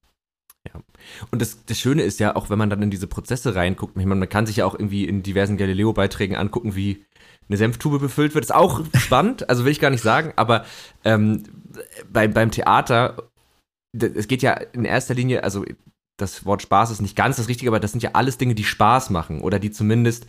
Und das, das Schöne ist ja, auch wenn man dann in diese Prozesse reinguckt, ich meine, man kann sich ja auch irgendwie in diversen Galileo-Beiträgen angucken, wie eine Senftube befüllt wird. Ist auch spannend, also will ich gar nicht sagen, aber ähm, bei, beim Theater, es geht ja in erster Linie, also das Wort Spaß ist nicht ganz das Richtige, aber das sind ja alles Dinge, die Spaß machen oder die zumindest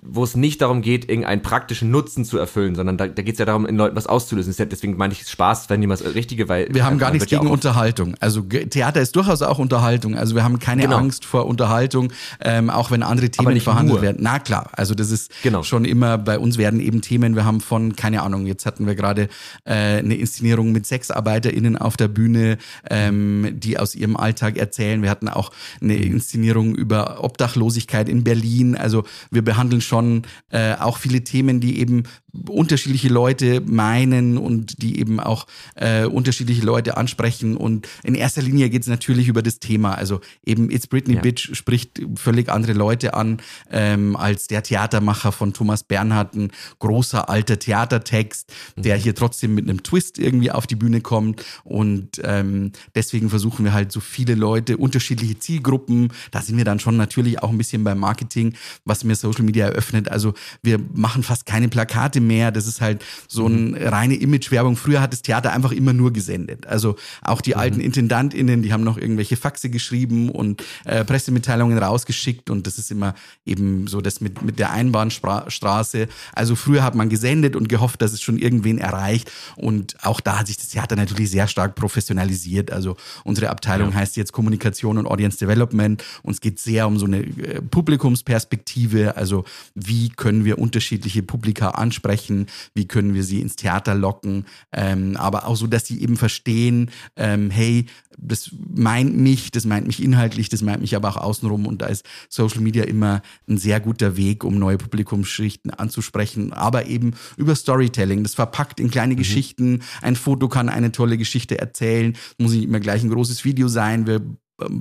wo es nicht darum geht, irgendeinen praktischen Nutzen zu erfüllen, sondern da, da geht es ja darum, in Leuten was auszulösen. Deswegen meine ich Spaß, wenn jemand das Richtige, weil. Wir haben gar nichts gegen Unterhaltung. Also Theater ist durchaus auch Unterhaltung. Also wir haben keine genau. Angst vor Unterhaltung, ähm, auch wenn andere Themen verhandelt nur. werden. Na klar, also das ist genau. schon immer, bei uns werden eben Themen, wir haben von, keine Ahnung, jetzt hatten wir gerade äh, eine Inszenierung mit SexarbeiterInnen auf der Bühne, ähm, die aus ihrem Alltag erzählen. Wir hatten auch eine. Inszenierung über Obdachlosigkeit in Berlin. Also wir behandeln schon äh, auch viele Themen, die eben unterschiedliche Leute meinen und die eben auch äh, unterschiedliche Leute ansprechen. Und in erster Linie geht es natürlich über das Thema. Also eben It's Britney ja. Bitch spricht völlig andere Leute an ähm, als der Theatermacher von Thomas Bernhard, ein großer alter Theatertext, der mhm. hier trotzdem mit einem Twist irgendwie auf die Bühne kommt. Und ähm, deswegen versuchen wir halt so viele Leute, unterschiedliche Zielgruppen. Da sind wir dann schon natürlich auch ein bisschen beim Marketing, was mir Social Media eröffnet. Also wir machen fast keine Plakate mehr. Das ist halt so eine mhm. reine Imagewerbung. Früher hat das Theater einfach immer nur gesendet. Also auch die mhm. alten IntendantInnen, die haben noch irgendwelche Faxe geschrieben und äh, Pressemitteilungen rausgeschickt und das ist immer eben so das mit, mit der Einbahnstraße. Also früher hat man gesendet und gehofft, dass es schon irgendwen erreicht und auch da hat sich das Theater natürlich sehr stark professionalisiert. Also unsere Abteilung ja. heißt jetzt Kommunikation und Audience Development und es geht sehr um so eine äh, Publikumsperspektive, also wie können wir unterschiedliche Publika ansprechen sprechen, wie können wir sie ins Theater locken, ähm, aber auch so, dass sie eben verstehen, ähm, hey, das meint mich, das meint mich inhaltlich, das meint mich aber auch außenrum und da ist Social Media immer ein sehr guter Weg, um neue Publikumsschichten anzusprechen, aber eben über Storytelling, das verpackt in kleine mhm. Geschichten, ein Foto kann eine tolle Geschichte erzählen, muss nicht immer gleich ein großes Video sein, wir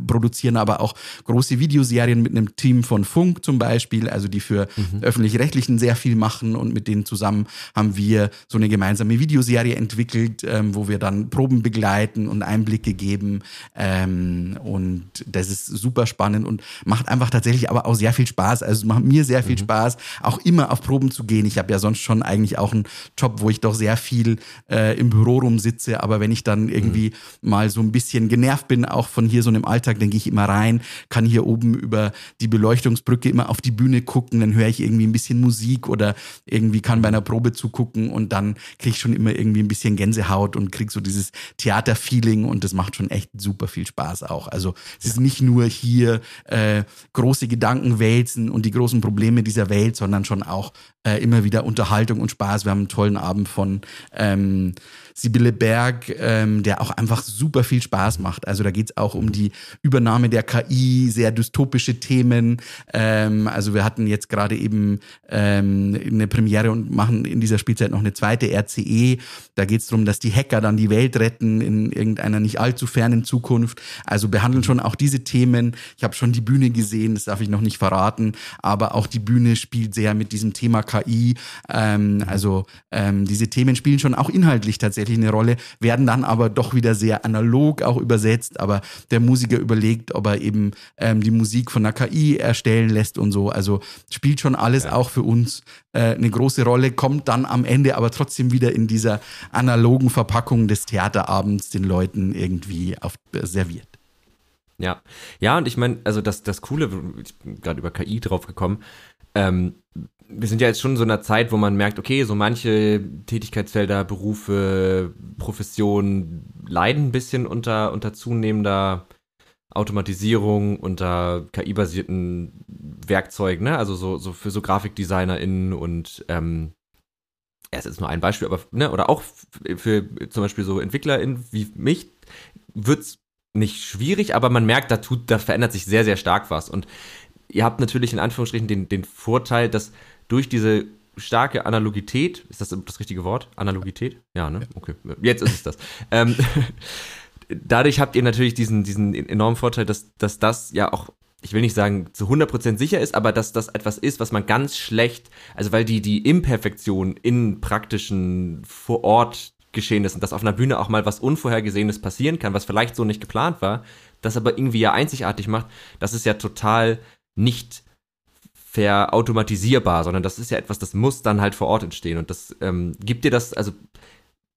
produzieren aber auch große Videoserien mit einem Team von Funk zum Beispiel, also die für mhm. öffentlich-rechtlichen sehr viel machen und mit denen zusammen haben wir so eine gemeinsame Videoserie entwickelt, ähm, wo wir dann Proben begleiten und Einblicke geben ähm, und das ist super spannend und macht einfach tatsächlich aber auch sehr viel Spaß, also es macht mir sehr viel mhm. Spaß, auch immer auf Proben zu gehen. Ich habe ja sonst schon eigentlich auch einen Job, wo ich doch sehr viel äh, im Büro rumsitze, aber wenn ich dann irgendwie mhm. mal so ein bisschen genervt bin, auch von hier so einem Alltag, dann gehe ich immer rein, kann hier oben über die Beleuchtungsbrücke immer auf die Bühne gucken, dann höre ich irgendwie ein bisschen Musik oder irgendwie kann bei einer Probe zugucken und dann kriege ich schon immer irgendwie ein bisschen Gänsehaut und kriege so dieses Theaterfeeling und das macht schon echt super viel Spaß auch. Also es ist nicht nur hier äh, große Gedanken wälzen und die großen Probleme dieser Welt, sondern schon auch äh, immer wieder Unterhaltung und Spaß. Wir haben einen tollen Abend von ähm, Sibylle Berg, ähm, der auch einfach super viel Spaß macht. Also da geht's auch um die Übernahme der KI, sehr dystopische Themen. Ähm, also wir hatten jetzt gerade eben ähm, eine Premiere und machen in dieser Spielzeit noch eine zweite RCE. Da geht es darum, dass die Hacker dann die Welt retten in irgendeiner nicht allzu fernen Zukunft. Also behandeln schon auch diese Themen. Ich habe schon die Bühne gesehen, das darf ich noch nicht verraten, aber auch die Bühne spielt sehr mit diesem Thema KI. Ähm, also ähm, diese Themen spielen schon auch inhaltlich tatsächlich eine Rolle, werden dann aber doch wieder sehr analog auch übersetzt. Aber der Musiker überlegt, ob er eben ähm, die Musik von einer KI erstellen lässt und so. Also spielt schon alles ja. auch für uns äh, eine große Rolle, kommt dann am Ende aber trotzdem wieder in dieser analogen Verpackung des Theaterabends den Leuten irgendwie auf, äh, serviert. Ja, ja, und ich meine, also das, das Coole, ich bin gerade über KI drauf gekommen, ähm, wir sind ja jetzt schon in so einer Zeit, wo man merkt, okay, so manche Tätigkeitsfelder, Berufe, Professionen leiden ein bisschen unter, unter zunehmender Automatisierung, unter KI-basierten Werkzeugen, ne? Also so, so für so GrafikdesignerInnen und ähm, ja, ist jetzt nur ein Beispiel, aber ne, oder auch für zum Beispiel so EntwicklerInnen wie mich wird's nicht schwierig, aber man merkt, da tut, da verändert sich sehr, sehr stark was. Und ihr habt natürlich in Anführungsstrichen den, den Vorteil, dass durch diese starke Analogität, ist das das richtige Wort? Analogität? Ja, ne? Okay. Jetzt ist es das. ähm, dadurch habt ihr natürlich diesen, diesen enormen Vorteil, dass, dass das ja auch, ich will nicht sagen zu 100% sicher ist, aber dass das etwas ist, was man ganz schlecht, also weil die, die Imperfektion in praktischen vor Ort geschehen ist und dass auf einer Bühne auch mal was Unvorhergesehenes passieren kann, was vielleicht so nicht geplant war, das aber irgendwie ja einzigartig macht, das ist ja total nicht verautomatisierbar, sondern das ist ja etwas, das muss dann halt vor Ort entstehen. Und das ähm, gibt dir das, also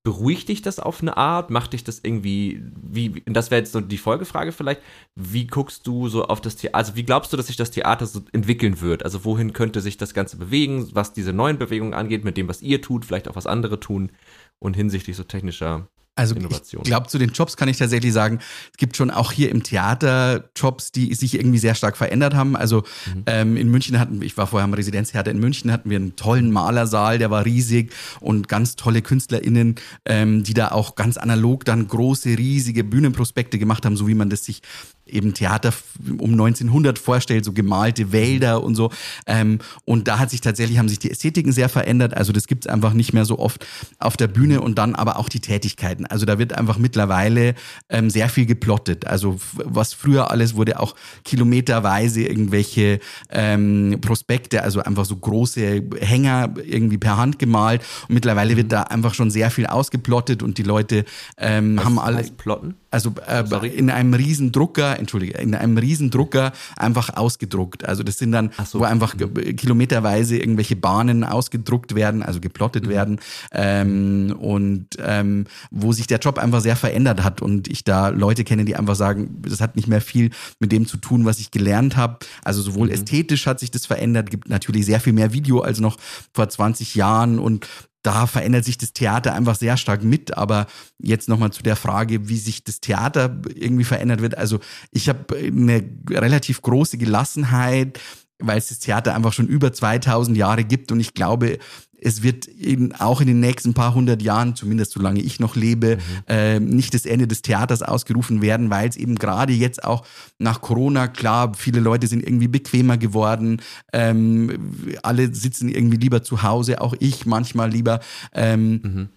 beruhigt dich das auf eine Art? Macht dich das irgendwie, wie, das wäre jetzt so die Folgefrage vielleicht, wie guckst du so auf das Theater, also wie glaubst du, dass sich das Theater so entwickeln wird? Also wohin könnte sich das Ganze bewegen, was diese neuen Bewegungen angeht, mit dem, was ihr tut, vielleicht auch was andere tun und hinsichtlich so technischer also Innovation. ich glaube, zu den Jobs kann ich tatsächlich sagen, es gibt schon auch hier im Theater Jobs, die sich irgendwie sehr stark verändert haben. Also mhm. ähm, in München hatten, ich war vorher am Residenztheater in München, hatten wir einen tollen Malersaal, der war riesig und ganz tolle KünstlerInnen, ähm, die da auch ganz analog dann große, riesige Bühnenprospekte gemacht haben, so wie man das sich eben Theater um 1900 vorstellt, so gemalte Wälder und so. Ähm, und da hat sich tatsächlich, haben sich die Ästhetiken sehr verändert. Also das gibt's einfach nicht mehr so oft auf der Bühne und dann aber auch die Tätigkeiten. Also da wird einfach mittlerweile ähm, sehr viel geplottet. Also was früher alles wurde auch kilometerweise irgendwelche ähm, Prospekte, also einfach so große Hänger irgendwie per Hand gemalt. Und mittlerweile wird da einfach schon sehr viel ausgeplottet und die Leute ähm, haben alle. Plotten? Also äh, in einem riesen Drucker, entschuldige, in einem riesen Drucker einfach ausgedruckt. Also das sind dann, so. wo einfach kilometerweise irgendwelche Bahnen ausgedruckt werden, also geplottet mhm. werden ähm, und ähm, wo sich der Job einfach sehr verändert hat und ich da Leute kenne, die einfach sagen, das hat nicht mehr viel mit dem zu tun, was ich gelernt habe. Also sowohl mhm. ästhetisch hat sich das verändert, gibt natürlich sehr viel mehr Video als noch vor 20 Jahren und da verändert sich das Theater einfach sehr stark mit. Aber jetzt nochmal zu der Frage, wie sich das Theater irgendwie verändert wird. Also ich habe eine relativ große Gelassenheit, weil es das Theater einfach schon über 2000 Jahre gibt und ich glaube, es wird eben auch in den nächsten paar hundert Jahren, zumindest solange ich noch lebe, mhm. äh, nicht das Ende des Theaters ausgerufen werden, weil es eben gerade jetzt auch nach Corona, klar, viele Leute sind irgendwie bequemer geworden, ähm, alle sitzen irgendwie lieber zu Hause, auch ich manchmal lieber. Ähm, mhm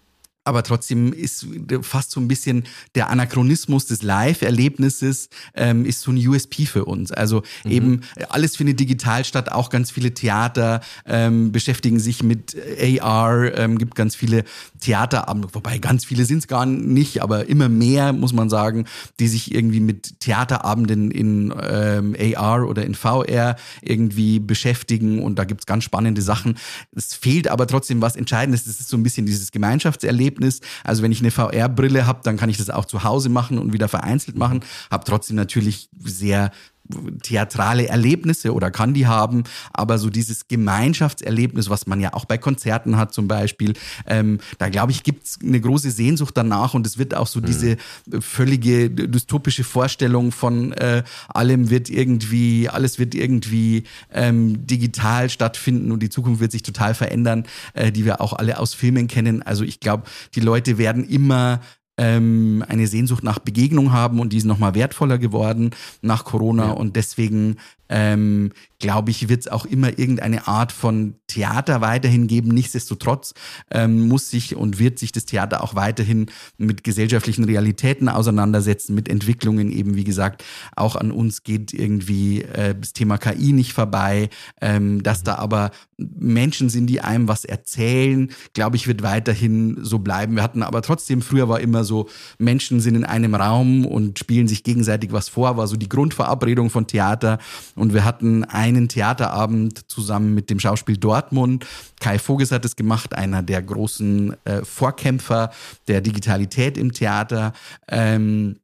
aber trotzdem ist fast so ein bisschen der Anachronismus des Live-Erlebnisses ähm, ist so ein USP für uns. Also mhm. eben alles findet digital statt, auch ganz viele Theater ähm, beschäftigen sich mit AR, ähm, gibt ganz viele Theaterabende, wobei ganz viele sind es gar nicht, aber immer mehr, muss man sagen, die sich irgendwie mit Theaterabenden in ähm, AR oder in VR irgendwie beschäftigen und da gibt's ganz spannende Sachen. Es fehlt aber trotzdem was Entscheidendes, das ist so ein bisschen dieses Gemeinschaftserlebnis Erlebnis. Also wenn ich eine VR-Brille habe, dann kann ich das auch zu Hause machen und wieder vereinzelt machen. Habe trotzdem natürlich sehr theatrale Erlebnisse oder kann die haben, aber so dieses Gemeinschaftserlebnis, was man ja auch bei Konzerten hat zum Beispiel, ähm, da glaube ich, gibt es eine große Sehnsucht danach und es wird auch so mhm. diese völlige dystopische Vorstellung von äh, allem wird irgendwie, alles wird irgendwie ähm, digital stattfinden und die Zukunft wird sich total verändern, äh, die wir auch alle aus Filmen kennen. Also ich glaube, die Leute werden immer ähm, eine Sehnsucht nach Begegnung haben und die ist nochmal wertvoller geworden nach Corona ja. und deswegen ähm, glaube ich, wird es auch immer irgendeine Art von Theater weiterhin geben. Nichtsdestotrotz ähm, muss sich und wird sich das Theater auch weiterhin mit gesellschaftlichen Realitäten auseinandersetzen, mit Entwicklungen eben, wie gesagt, auch an uns geht irgendwie äh, das Thema KI nicht vorbei. Ähm, dass da aber Menschen sind, die einem was erzählen, glaube ich, wird weiterhin so bleiben. Wir hatten aber trotzdem, früher war immer so, Menschen sind in einem Raum und spielen sich gegenseitig was vor, war so die Grundverabredung von Theater. Und wir hatten einen Theaterabend zusammen mit dem Schauspiel Dortmund. Kai Voges hat es gemacht, einer der großen äh, Vorkämpfer der Digitalität im Theater. Ähm,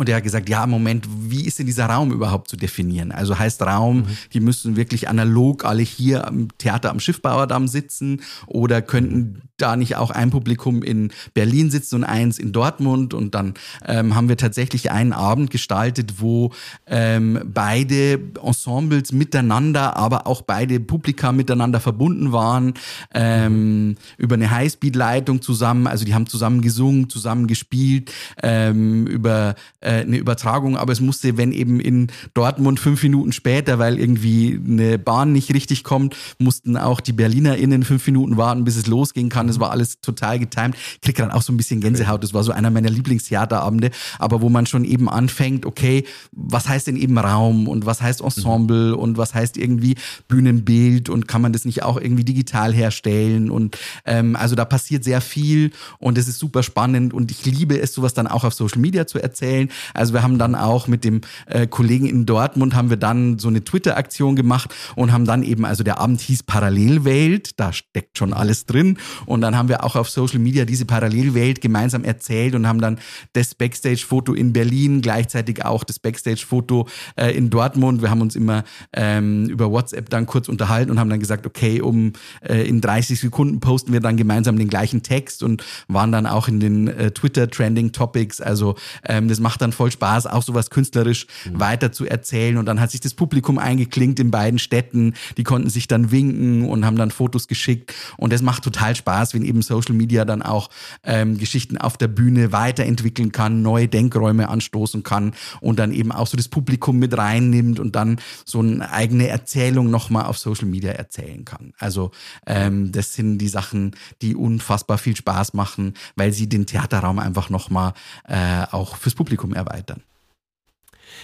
und er hat gesagt, ja, Moment, wie ist denn dieser Raum überhaupt zu definieren? Also heißt Raum, mhm. die müssen wirklich analog alle hier am Theater am Schiffbauerdamm sitzen oder könnten da nicht auch ein Publikum in Berlin sitzen und eins in Dortmund? Und dann ähm, haben wir tatsächlich einen Abend gestaltet, wo ähm, beide Ensembles miteinander, aber auch beide Publika miteinander verbunden waren, ähm, über eine Highspeed-Leitung zusammen. Also die haben zusammen gesungen, zusammen gespielt, ähm, über äh, eine Übertragung, aber es musste, wenn eben in Dortmund fünf Minuten später, weil irgendwie eine Bahn nicht richtig kommt, mussten auch die BerlinerInnen fünf Minuten warten, bis es losgehen kann. Es war alles total getimt. Ich krieg dann auch so ein bisschen Gänsehaut. Das war so einer meiner Lieblingstheaterabende, aber wo man schon eben anfängt, okay, was heißt denn eben Raum und was heißt Ensemble mhm. und was heißt irgendwie Bühnenbild und kann man das nicht auch irgendwie digital herstellen und ähm, also da passiert sehr viel und es ist super spannend und ich liebe es, sowas dann auch auf Social Media zu erzählen. Also wir haben dann auch mit dem äh, Kollegen in Dortmund haben wir dann so eine Twitter-Aktion gemacht und haben dann eben, also der Abend hieß Parallelwelt, da steckt schon alles drin. Und dann haben wir auch auf Social Media diese Parallelwelt gemeinsam erzählt und haben dann das Backstage-Foto in Berlin, gleichzeitig auch das Backstage-Foto äh, in Dortmund. Wir haben uns immer ähm, über WhatsApp dann kurz unterhalten und haben dann gesagt, okay, um äh, in 30 Sekunden posten wir dann gemeinsam den gleichen Text und waren dann auch in den äh, Twitter Trending Topics. Also ähm, das macht dann voll Spaß, auch sowas künstlerisch mhm. weiter zu erzählen. Und dann hat sich das Publikum eingeklinkt in beiden Städten. Die konnten sich dann winken und haben dann Fotos geschickt. Und das macht total Spaß, wenn eben Social Media dann auch ähm, Geschichten auf der Bühne weiterentwickeln kann, neue Denkräume anstoßen kann und dann eben auch so das Publikum mit reinnimmt und dann so eine eigene Erzählung nochmal auf Social Media erzählen kann. Also ähm, das sind die Sachen, die unfassbar viel Spaß machen, weil sie den Theaterraum einfach nochmal äh, auch fürs Publikum Publikum erweitern.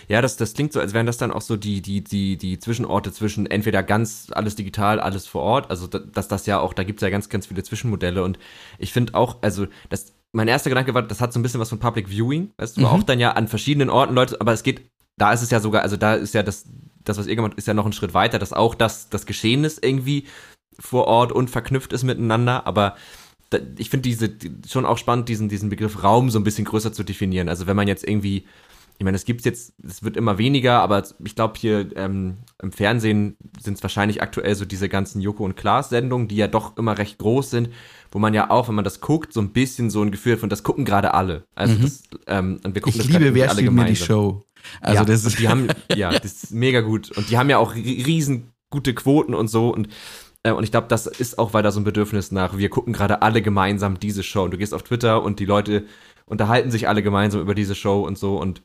Ja, das, das klingt so, als wären das dann auch so die, die, die, die Zwischenorte zwischen entweder ganz alles digital, alles vor Ort. Also, dass das ja auch, da gibt es ja ganz, ganz viele Zwischenmodelle. Und ich finde auch, also, das, mein erster Gedanke war, das hat so ein bisschen was von Public Viewing. Weißt du, mhm. auch dann ja an verschiedenen Orten Leute, aber es geht, da ist es ja sogar, also da ist ja das, das, was ihr gemacht ist ja noch ein Schritt weiter, dass auch das, das Geschehnis irgendwie vor Ort und verknüpft ist miteinander, aber ich finde diese schon auch spannend, diesen, diesen Begriff Raum so ein bisschen größer zu definieren. Also wenn man jetzt irgendwie, ich meine, es gibt jetzt, es wird immer weniger, aber ich glaube hier ähm, im Fernsehen sind es wahrscheinlich aktuell so diese ganzen Joko und Klaas Sendungen, die ja doch immer recht groß sind, wo man ja auch, wenn man das guckt, so ein bisschen so ein Gefühl von, das gucken gerade alle. Also mhm. das, ähm, und wir gucken ich das liebe, wer alle. Mir die Show. Also ja, das ist die haben, ja, das ist mega gut und die haben ja auch riesen gute Quoten und so und und ich glaube, das ist auch weiter so ein Bedürfnis nach, wir gucken gerade alle gemeinsam diese Show. Und du gehst auf Twitter und die Leute unterhalten sich alle gemeinsam über diese Show und so. Und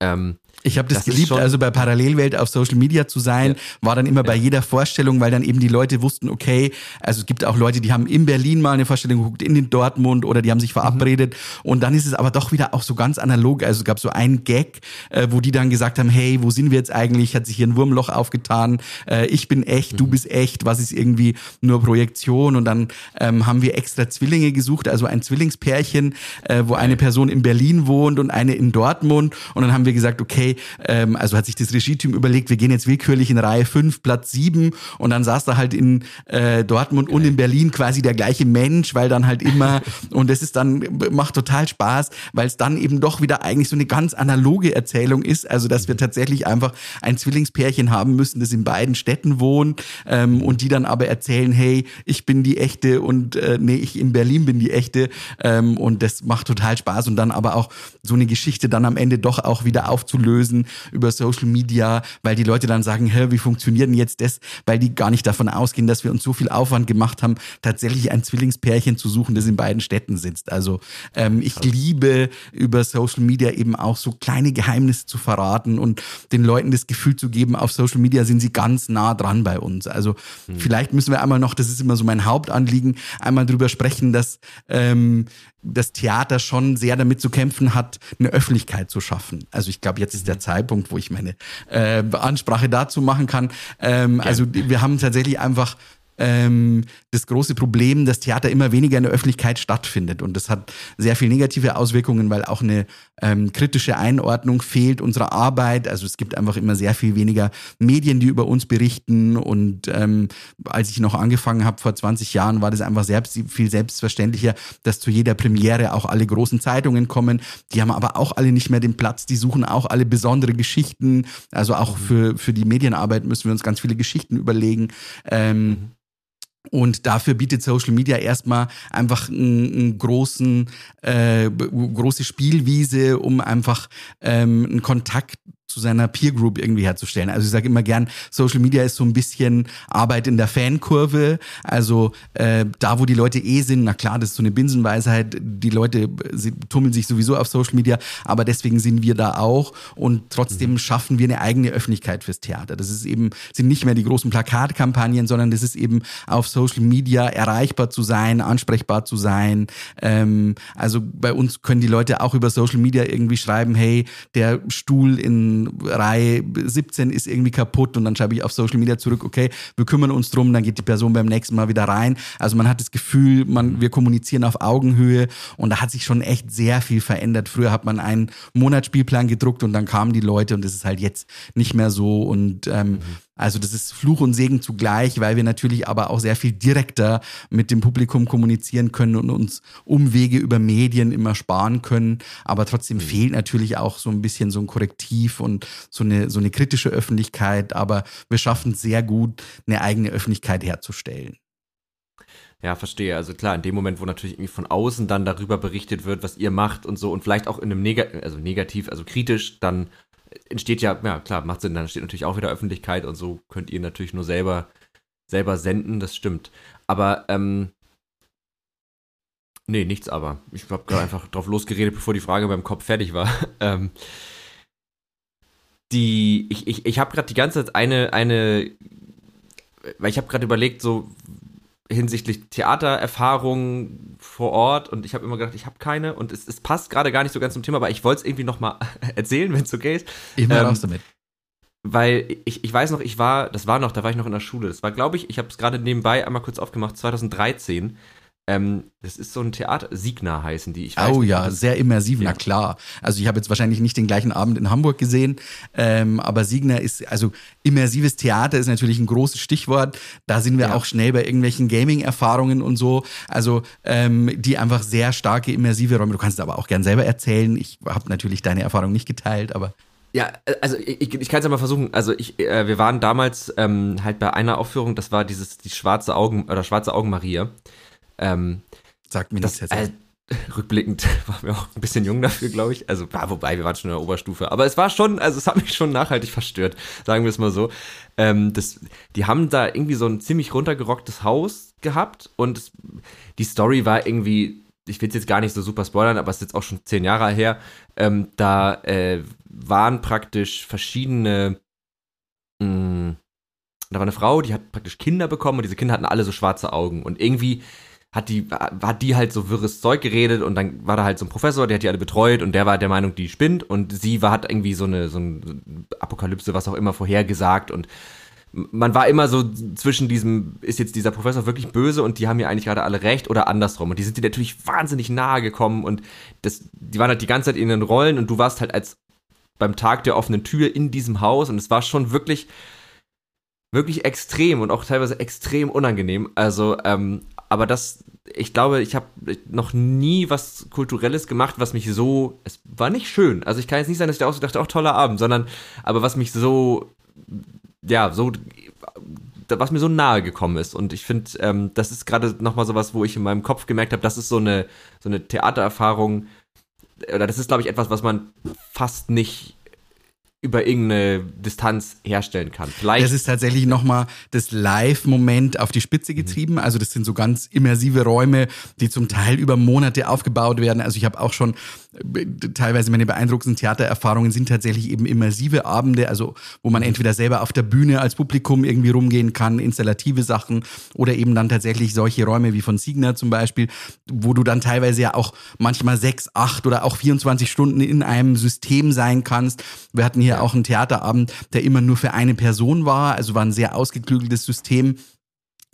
ähm, ich habe das, das geliebt, also bei Parallelwelt auf Social Media zu sein, ja. war dann immer bei jeder Vorstellung, weil dann eben die Leute wussten, okay, also es gibt auch Leute, die haben in Berlin mal eine Vorstellung geguckt, in den Dortmund oder die haben sich verabredet mhm. und dann ist es aber doch wieder auch so ganz analog. Also es gab so einen Gag, äh, wo die dann gesagt haben, hey, wo sind wir jetzt eigentlich? Hat sich hier ein Wurmloch aufgetan? Äh, ich bin echt, mhm. du bist echt. Was ist irgendwie nur Projektion? Und dann ähm, haben wir extra Zwillinge gesucht, also ein Zwillingspärchen, äh, wo eine Person in Berlin wohnt und eine in Dortmund. Und dann haben wir gesagt, okay, ähm, also hat sich das Regie-Team überlegt, wir gehen jetzt willkürlich in Reihe 5, Platz 7 und dann saß da halt in äh, Dortmund und in Berlin quasi der gleiche Mensch, weil dann halt immer, und das ist dann, macht total Spaß, weil es dann eben doch wieder eigentlich so eine ganz analoge Erzählung ist, also dass wir tatsächlich einfach ein Zwillingspärchen haben müssen, das in beiden Städten wohnt ähm, und die dann aber erzählen, hey, ich bin die echte und äh, nee, ich in Berlin bin die echte. Ähm, und das macht total Spaß. Und dann aber auch so eine Geschichte dann am Ende doch auch wieder aufzulösen aufzulösen über Social Media, weil die Leute dann sagen, hä, wie funktioniert denn jetzt das? Weil die gar nicht davon ausgehen, dass wir uns so viel Aufwand gemacht haben, tatsächlich ein Zwillingspärchen zu suchen, das in beiden Städten sitzt. Also ähm, ich liebe über Social Media eben auch so kleine Geheimnisse zu verraten und den Leuten das Gefühl zu geben, auf Social Media sind sie ganz nah dran bei uns. Also hm. vielleicht müssen wir einmal noch, das ist immer so mein Hauptanliegen, einmal drüber sprechen, dass ähm, das Theater schon sehr damit zu kämpfen hat, eine Öffentlichkeit zu schaffen. Also ich glaube, jetzt ist der Zeitpunkt, wo ich meine äh, Ansprache dazu machen kann. Ähm, also wir haben tatsächlich einfach ähm, das große Problem, dass Theater immer weniger in der Öffentlichkeit stattfindet. Und das hat sehr viel negative Auswirkungen, weil auch eine ähm, kritische Einordnung fehlt unserer Arbeit. Also es gibt einfach immer sehr viel weniger Medien, die über uns berichten. Und ähm, als ich noch angefangen habe vor 20 Jahren, war das einfach selbst, viel selbstverständlicher, dass zu jeder Premiere auch alle großen Zeitungen kommen. Die haben aber auch alle nicht mehr den Platz. Die suchen auch alle besondere Geschichten. Also auch mhm. für, für die Medienarbeit müssen wir uns ganz viele Geschichten überlegen. Ähm, mhm. Und dafür bietet Social Media erstmal einfach einen, großen, äh, große Spielwiese, um einfach ähm, einen Kontakt zu seiner Peer Group irgendwie herzustellen. Also ich sage immer gern, Social Media ist so ein bisschen Arbeit in der Fankurve. Also äh, da, wo die Leute eh sind, na klar, das ist so eine Binsenweisheit, die Leute sie tummeln sich sowieso auf Social Media, aber deswegen sind wir da auch und trotzdem mhm. schaffen wir eine eigene Öffentlichkeit fürs Theater. Das ist eben, sind nicht mehr die großen Plakatkampagnen, sondern das ist eben auf Social Media erreichbar zu sein, ansprechbar zu sein. Ähm, also bei uns können die Leute auch über Social Media irgendwie schreiben, hey, der Stuhl in Reihe 17 ist irgendwie kaputt und dann schreibe ich auf Social Media zurück, okay, wir kümmern uns drum, dann geht die Person beim nächsten Mal wieder rein. Also man hat das Gefühl, man, wir kommunizieren auf Augenhöhe und da hat sich schon echt sehr viel verändert. Früher hat man einen Monatsspielplan gedruckt und dann kamen die Leute und das ist halt jetzt nicht mehr so und ähm, mhm. Also das ist Fluch und Segen zugleich, weil wir natürlich aber auch sehr viel direkter mit dem Publikum kommunizieren können und uns Umwege über Medien immer sparen können. Aber trotzdem mhm. fehlt natürlich auch so ein bisschen so ein Korrektiv und so eine, so eine kritische Öffentlichkeit. Aber wir schaffen es sehr gut, eine eigene Öffentlichkeit herzustellen. Ja, verstehe. Also klar, in dem Moment, wo natürlich irgendwie von außen dann darüber berichtet wird, was ihr macht und so und vielleicht auch in einem Neg also negativ, also kritisch, dann entsteht ja, ja klar, macht Sinn, dann entsteht natürlich auch wieder Öffentlichkeit und so könnt ihr natürlich nur selber, selber senden, das stimmt. Aber, ähm, nee, nichts aber. Ich habe gerade einfach drauf losgeredet, bevor die Frage beim Kopf fertig war. ähm, die, ich, ich, ich habe gerade die ganze Zeit eine, eine, weil ich habe gerade überlegt, so, hinsichtlich Theatererfahrung vor Ort und ich habe immer gedacht, ich habe keine und es, es passt gerade gar nicht so ganz zum Thema, aber ich wollte es irgendwie nochmal erzählen, wenn es okay ist. Immer ähm, raus damit. Weil ich, ich weiß noch, ich war, das war noch, da war ich noch in der Schule. Das war, glaube ich, ich habe es gerade nebenbei einmal kurz aufgemacht, 2013 ähm, das ist so ein Theater, Signa heißen die. Ich weiß oh nicht, ja, sehr immersiv, ja. na klar. Also ich habe jetzt wahrscheinlich nicht den gleichen Abend in Hamburg gesehen, ähm, aber Signa ist, also immersives Theater ist natürlich ein großes Stichwort. Da sind wir ja. auch schnell bei irgendwelchen Gaming-Erfahrungen und so. Also ähm, die einfach sehr starke immersive Räume. Du kannst es aber auch gern selber erzählen. Ich habe natürlich deine Erfahrung nicht geteilt, aber ja, also ich, ich kann es ja mal versuchen. Also ich, äh, wir waren damals ähm, halt bei einer Aufführung, das war dieses die schwarze Augen oder schwarze Augen Maria. Ähm, Sagt mir das, jetzt. Äh, rückblickend waren wir auch ein bisschen jung dafür, glaube ich. Also, ja, wobei, wir waren schon in der Oberstufe. Aber es war schon, also es hat mich schon nachhaltig verstört, sagen wir es mal so. Ähm, das, die haben da irgendwie so ein ziemlich runtergerocktes Haus gehabt und es, die Story war irgendwie, ich will es jetzt gar nicht so super spoilern, aber es ist jetzt auch schon zehn Jahre her. Ähm, da äh, waren praktisch verschiedene mh, mm, da war eine Frau, die hat praktisch Kinder bekommen und diese Kinder hatten alle so schwarze Augen. Und irgendwie hat die, hat die halt so wirres Zeug geredet und dann war da halt so ein Professor, der hat die alle betreut und der war der Meinung, die spinnt und sie war, hat irgendwie so eine, so eine Apokalypse, was auch immer, vorhergesagt und man war immer so zwischen diesem, ist jetzt dieser Professor wirklich böse und die haben ja eigentlich gerade alle recht oder andersrum. Und die sind dir natürlich wahnsinnig nahe gekommen und das, die waren halt die ganze Zeit in den Rollen und du warst halt als beim Tag der offenen Tür in diesem Haus und es war schon wirklich, wirklich extrem und auch teilweise extrem unangenehm. Also, ähm, aber das, ich glaube, ich habe noch nie was Kulturelles gemacht, was mich so, es war nicht schön. Also ich kann jetzt nicht sagen, dass ich da auch so dachte, auch toller Abend, sondern, aber was mich so, ja, so, was mir so nahe gekommen ist. Und ich finde, ähm, das ist gerade nochmal sowas, wo ich in meinem Kopf gemerkt habe, das ist so eine, so eine Theatererfahrung, oder das ist, glaube ich, etwas, was man fast nicht über irgendeine Distanz herstellen kann. Vielleicht. Das ist tatsächlich nochmal das Live-Moment auf die Spitze mhm. getrieben. Also das sind so ganz immersive Räume, die zum Teil über Monate aufgebaut werden. Also ich habe auch schon äh, teilweise meine beeindruckendsten Theatererfahrungen sind tatsächlich eben immersive Abende, also wo man entweder selber auf der Bühne als Publikum irgendwie rumgehen kann, installative Sachen oder eben dann tatsächlich solche Räume wie von Signer zum Beispiel, wo du dann teilweise ja auch manchmal sechs, acht oder auch 24 Stunden in einem System sein kannst. Wir hatten hier ja auch einen Theaterabend, der immer nur für eine Person war, also war ein sehr ausgeklügeltes System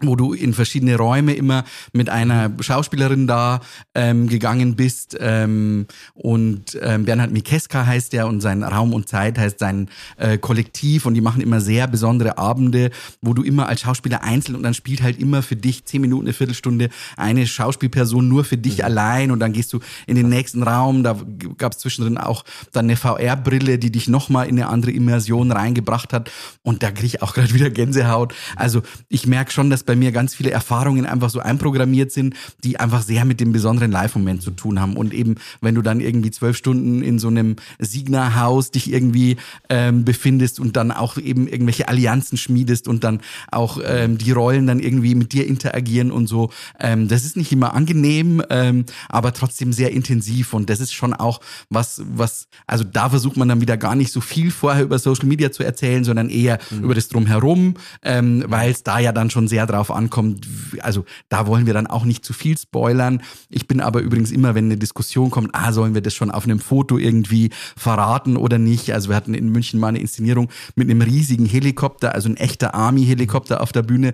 wo du in verschiedene Räume immer mit einer Schauspielerin da ähm, gegangen bist. Ähm, und ähm, Bernhard Mikeska heißt der und sein Raum und Zeit heißt sein äh, Kollektiv und die machen immer sehr besondere Abende, wo du immer als Schauspieler einzeln und dann spielt halt immer für dich zehn Minuten, eine Viertelstunde eine Schauspielperson nur für dich mhm. allein und dann gehst du in den nächsten Raum. Da gab es zwischendrin auch dann eine VR-Brille, die dich nochmal in eine andere Immersion reingebracht hat. Und da kriege ich auch gerade wieder Gänsehaut. Also ich merke schon, dass bei mir ganz viele Erfahrungen einfach so einprogrammiert sind, die einfach sehr mit dem besonderen Live-Moment zu tun haben. Und eben, wenn du dann irgendwie zwölf Stunden in so einem Signer-Haus dich irgendwie ähm, befindest und dann auch eben irgendwelche Allianzen schmiedest und dann auch ähm, die Rollen dann irgendwie mit dir interagieren und so, ähm, das ist nicht immer angenehm, ähm, aber trotzdem sehr intensiv. Und das ist schon auch was, was, also da versucht man dann wieder gar nicht so viel vorher über Social Media zu erzählen, sondern eher mhm. über das Drumherum, ähm, weil es da ja dann schon sehr drauf drauf ankommt. Also da wollen wir dann auch nicht zu viel spoilern. Ich bin aber übrigens immer, wenn eine Diskussion kommt, ah, sollen wir das schon auf einem Foto irgendwie verraten oder nicht? Also wir hatten in München mal eine Inszenierung mit einem riesigen Helikopter, also ein echter Army-Helikopter auf der Bühne.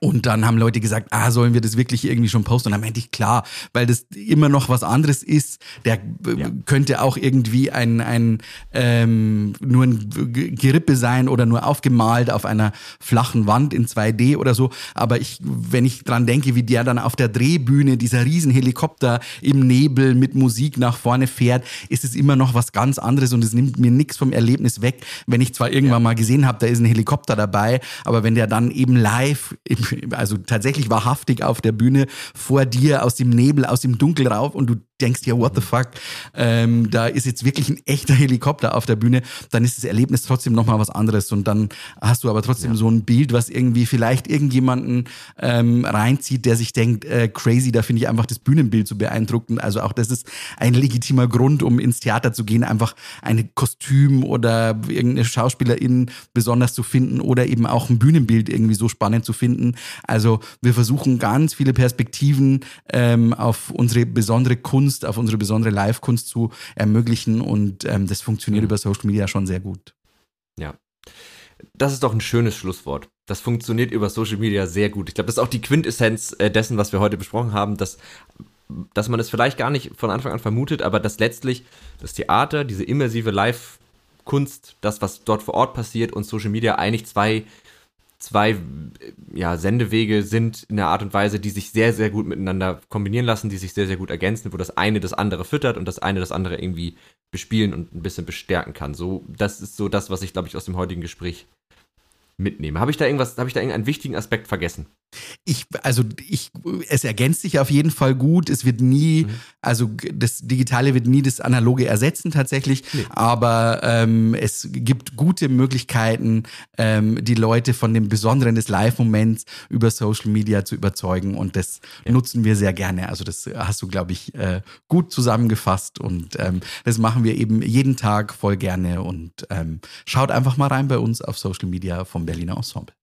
Und dann haben Leute gesagt, ah, sollen wir das wirklich irgendwie schon posten? Und dann meinte ich, klar, weil das immer noch was anderes ist. Der ja. könnte auch irgendwie ein, ein ähm, nur ein Gerippe sein oder nur aufgemalt auf einer flachen Wand in 2D oder so. Aber ich, wenn ich dran denke, wie der dann auf der Drehbühne, dieser Riesenhelikopter im Nebel mit Musik nach vorne fährt, ist es immer noch was ganz anderes und es nimmt mir nichts vom Erlebnis weg, wenn ich zwar irgendwann ja. mal gesehen habe, da ist ein Helikopter dabei, aber wenn der dann eben live im also tatsächlich wahrhaftig auf der Bühne vor dir aus dem Nebel, aus dem Dunkel rauf und du denkst dir, what the fuck, ähm, da ist jetzt wirklich ein echter Helikopter auf der Bühne, dann ist das Erlebnis trotzdem nochmal was anderes und dann hast du aber trotzdem ja. so ein Bild, was irgendwie vielleicht irgendjemanden ähm, reinzieht, der sich denkt, äh, crazy, da finde ich einfach das Bühnenbild so beeindruckend. Also auch das ist ein legitimer Grund, um ins Theater zu gehen, einfach ein Kostüm oder irgendeine Schauspielerin besonders zu finden oder eben auch ein Bühnenbild irgendwie so spannend zu finden. Also wir versuchen ganz viele Perspektiven ähm, auf unsere besondere Kunst Kunst, auf unsere besondere Live-Kunst zu ermöglichen. Und ähm, das funktioniert mhm. über Social Media schon sehr gut. Ja. Das ist doch ein schönes Schlusswort. Das funktioniert über Social Media sehr gut. Ich glaube, das ist auch die Quintessenz äh, dessen, was wir heute besprochen haben, dass, dass man es vielleicht gar nicht von Anfang an vermutet, aber dass letztlich das Theater, diese immersive Live-Kunst, das, was dort vor Ort passiert und Social Media eigentlich zwei zwei ja, Sendewege sind in der Art und Weise, die sich sehr, sehr gut miteinander kombinieren lassen, die sich sehr, sehr gut ergänzen, wo das eine das andere füttert und das eine das andere irgendwie bespielen und ein bisschen bestärken kann. So, das ist so das, was ich, glaube ich, aus dem heutigen Gespräch mitnehme. Habe ich da irgendwas, habe ich da irgendeinen wichtigen Aspekt vergessen? Ich, also ich, es ergänzt sich auf jeden Fall gut. Es wird nie, mhm. also das Digitale wird nie das Analoge ersetzen tatsächlich, nee. aber ähm, es gibt gute Möglichkeiten, ähm, die Leute von dem Besonderen des Live-Moments über Social Media zu überzeugen und das ja. nutzen wir sehr gerne. Also das hast du, glaube ich, äh, gut zusammengefasst und ähm, das machen wir eben jeden Tag voll gerne und ähm, schaut einfach mal rein bei uns auf Social Media vom Berliner Ensemble.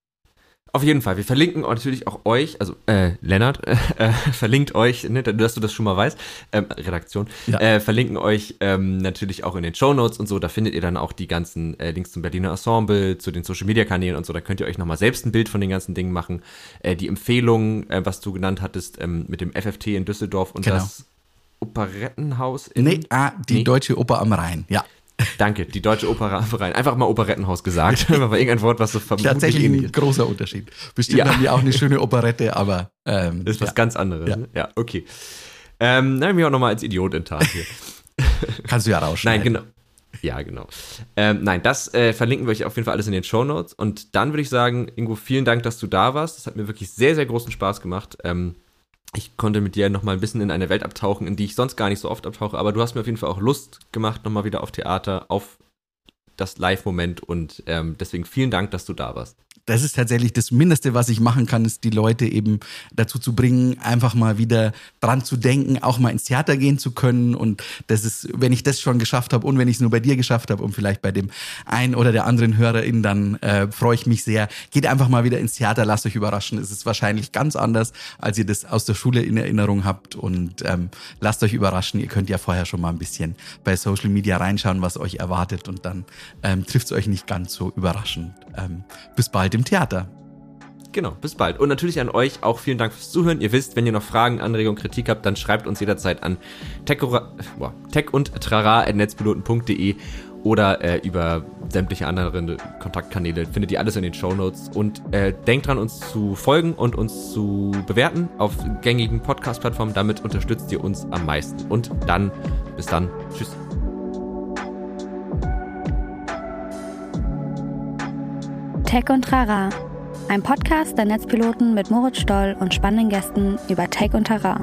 Auf jeden Fall. Wir verlinken natürlich auch euch, also äh, Lennart äh, verlinkt euch, ne, dass du das schon mal weißt, ähm, Redaktion, ja. äh, verlinken euch ähm, natürlich auch in den Show Notes und so. Da findet ihr dann auch die ganzen äh, Links zum Berliner Ensemble, zu den Social Media Kanälen und so. Da könnt ihr euch nochmal selbst ein Bild von den ganzen Dingen machen. Äh, die Empfehlung, äh, was du genannt hattest, ähm, mit dem FFT in Düsseldorf und genau. das Operettenhaus in. Nee, ah, die nee. Deutsche Oper am Rhein, ja. Danke, die Deutsche Opernverein. Einfach mal Operettenhaus gesagt. war irgendein Wort, was so vermutlich Tatsächlich ein ist. großer Unterschied. Bestimmt ja. haben die auch eine schöne Operette, aber ähm, das ist was ja. ganz anderes. Ja, ne? ja okay. Ähm, dann haben wir auch nochmal als Idiot enttarnt hier. Kannst du ja rausschneiden. Nein, genau. Ja, genau. Ähm, nein, das äh, verlinken wir euch auf jeden Fall alles in den Show Notes. Und dann würde ich sagen, Ingo, vielen Dank, dass du da warst. Das hat mir wirklich sehr, sehr großen Spaß gemacht. Ähm, ich konnte mit dir noch mal ein bisschen in eine Welt abtauchen, in die ich sonst gar nicht so oft abtauche, aber du hast mir auf jeden Fall auch Lust gemacht, noch mal wieder auf Theater, auf das Live-Moment und ähm, deswegen vielen Dank, dass du da warst das ist tatsächlich das Mindeste, was ich machen kann, ist die Leute eben dazu zu bringen, einfach mal wieder dran zu denken, auch mal ins Theater gehen zu können. Und das ist, wenn ich das schon geschafft habe und wenn ich es nur bei dir geschafft habe und vielleicht bei dem einen oder der anderen Hörerin, dann äh, freue ich mich sehr. Geht einfach mal wieder ins Theater, lasst euch überraschen. Es ist wahrscheinlich ganz anders, als ihr das aus der Schule in Erinnerung habt. Und ähm, lasst euch überraschen. Ihr könnt ja vorher schon mal ein bisschen bei Social Media reinschauen, was euch erwartet. Und dann ähm, trifft es euch nicht ganz so überraschend. Ähm, bis bald im Theater. Genau, bis bald. Und natürlich an euch auch vielen Dank fürs Zuhören. Ihr wisst, wenn ihr noch Fragen, Anregungen, Kritik habt, dann schreibt uns jederzeit an tech, tech und trara.netzpiloten.de oder äh, über sämtliche anderen Kontaktkanäle. Findet ihr alles in den Show Notes. Und äh, denkt dran, uns zu folgen und uns zu bewerten auf gängigen Podcast-Plattformen. Damit unterstützt ihr uns am meisten. Und dann, bis dann. Tschüss. Tech und Trara, ein Podcast der Netzpiloten mit Moritz Stoll und spannenden Gästen über Tech und Trara.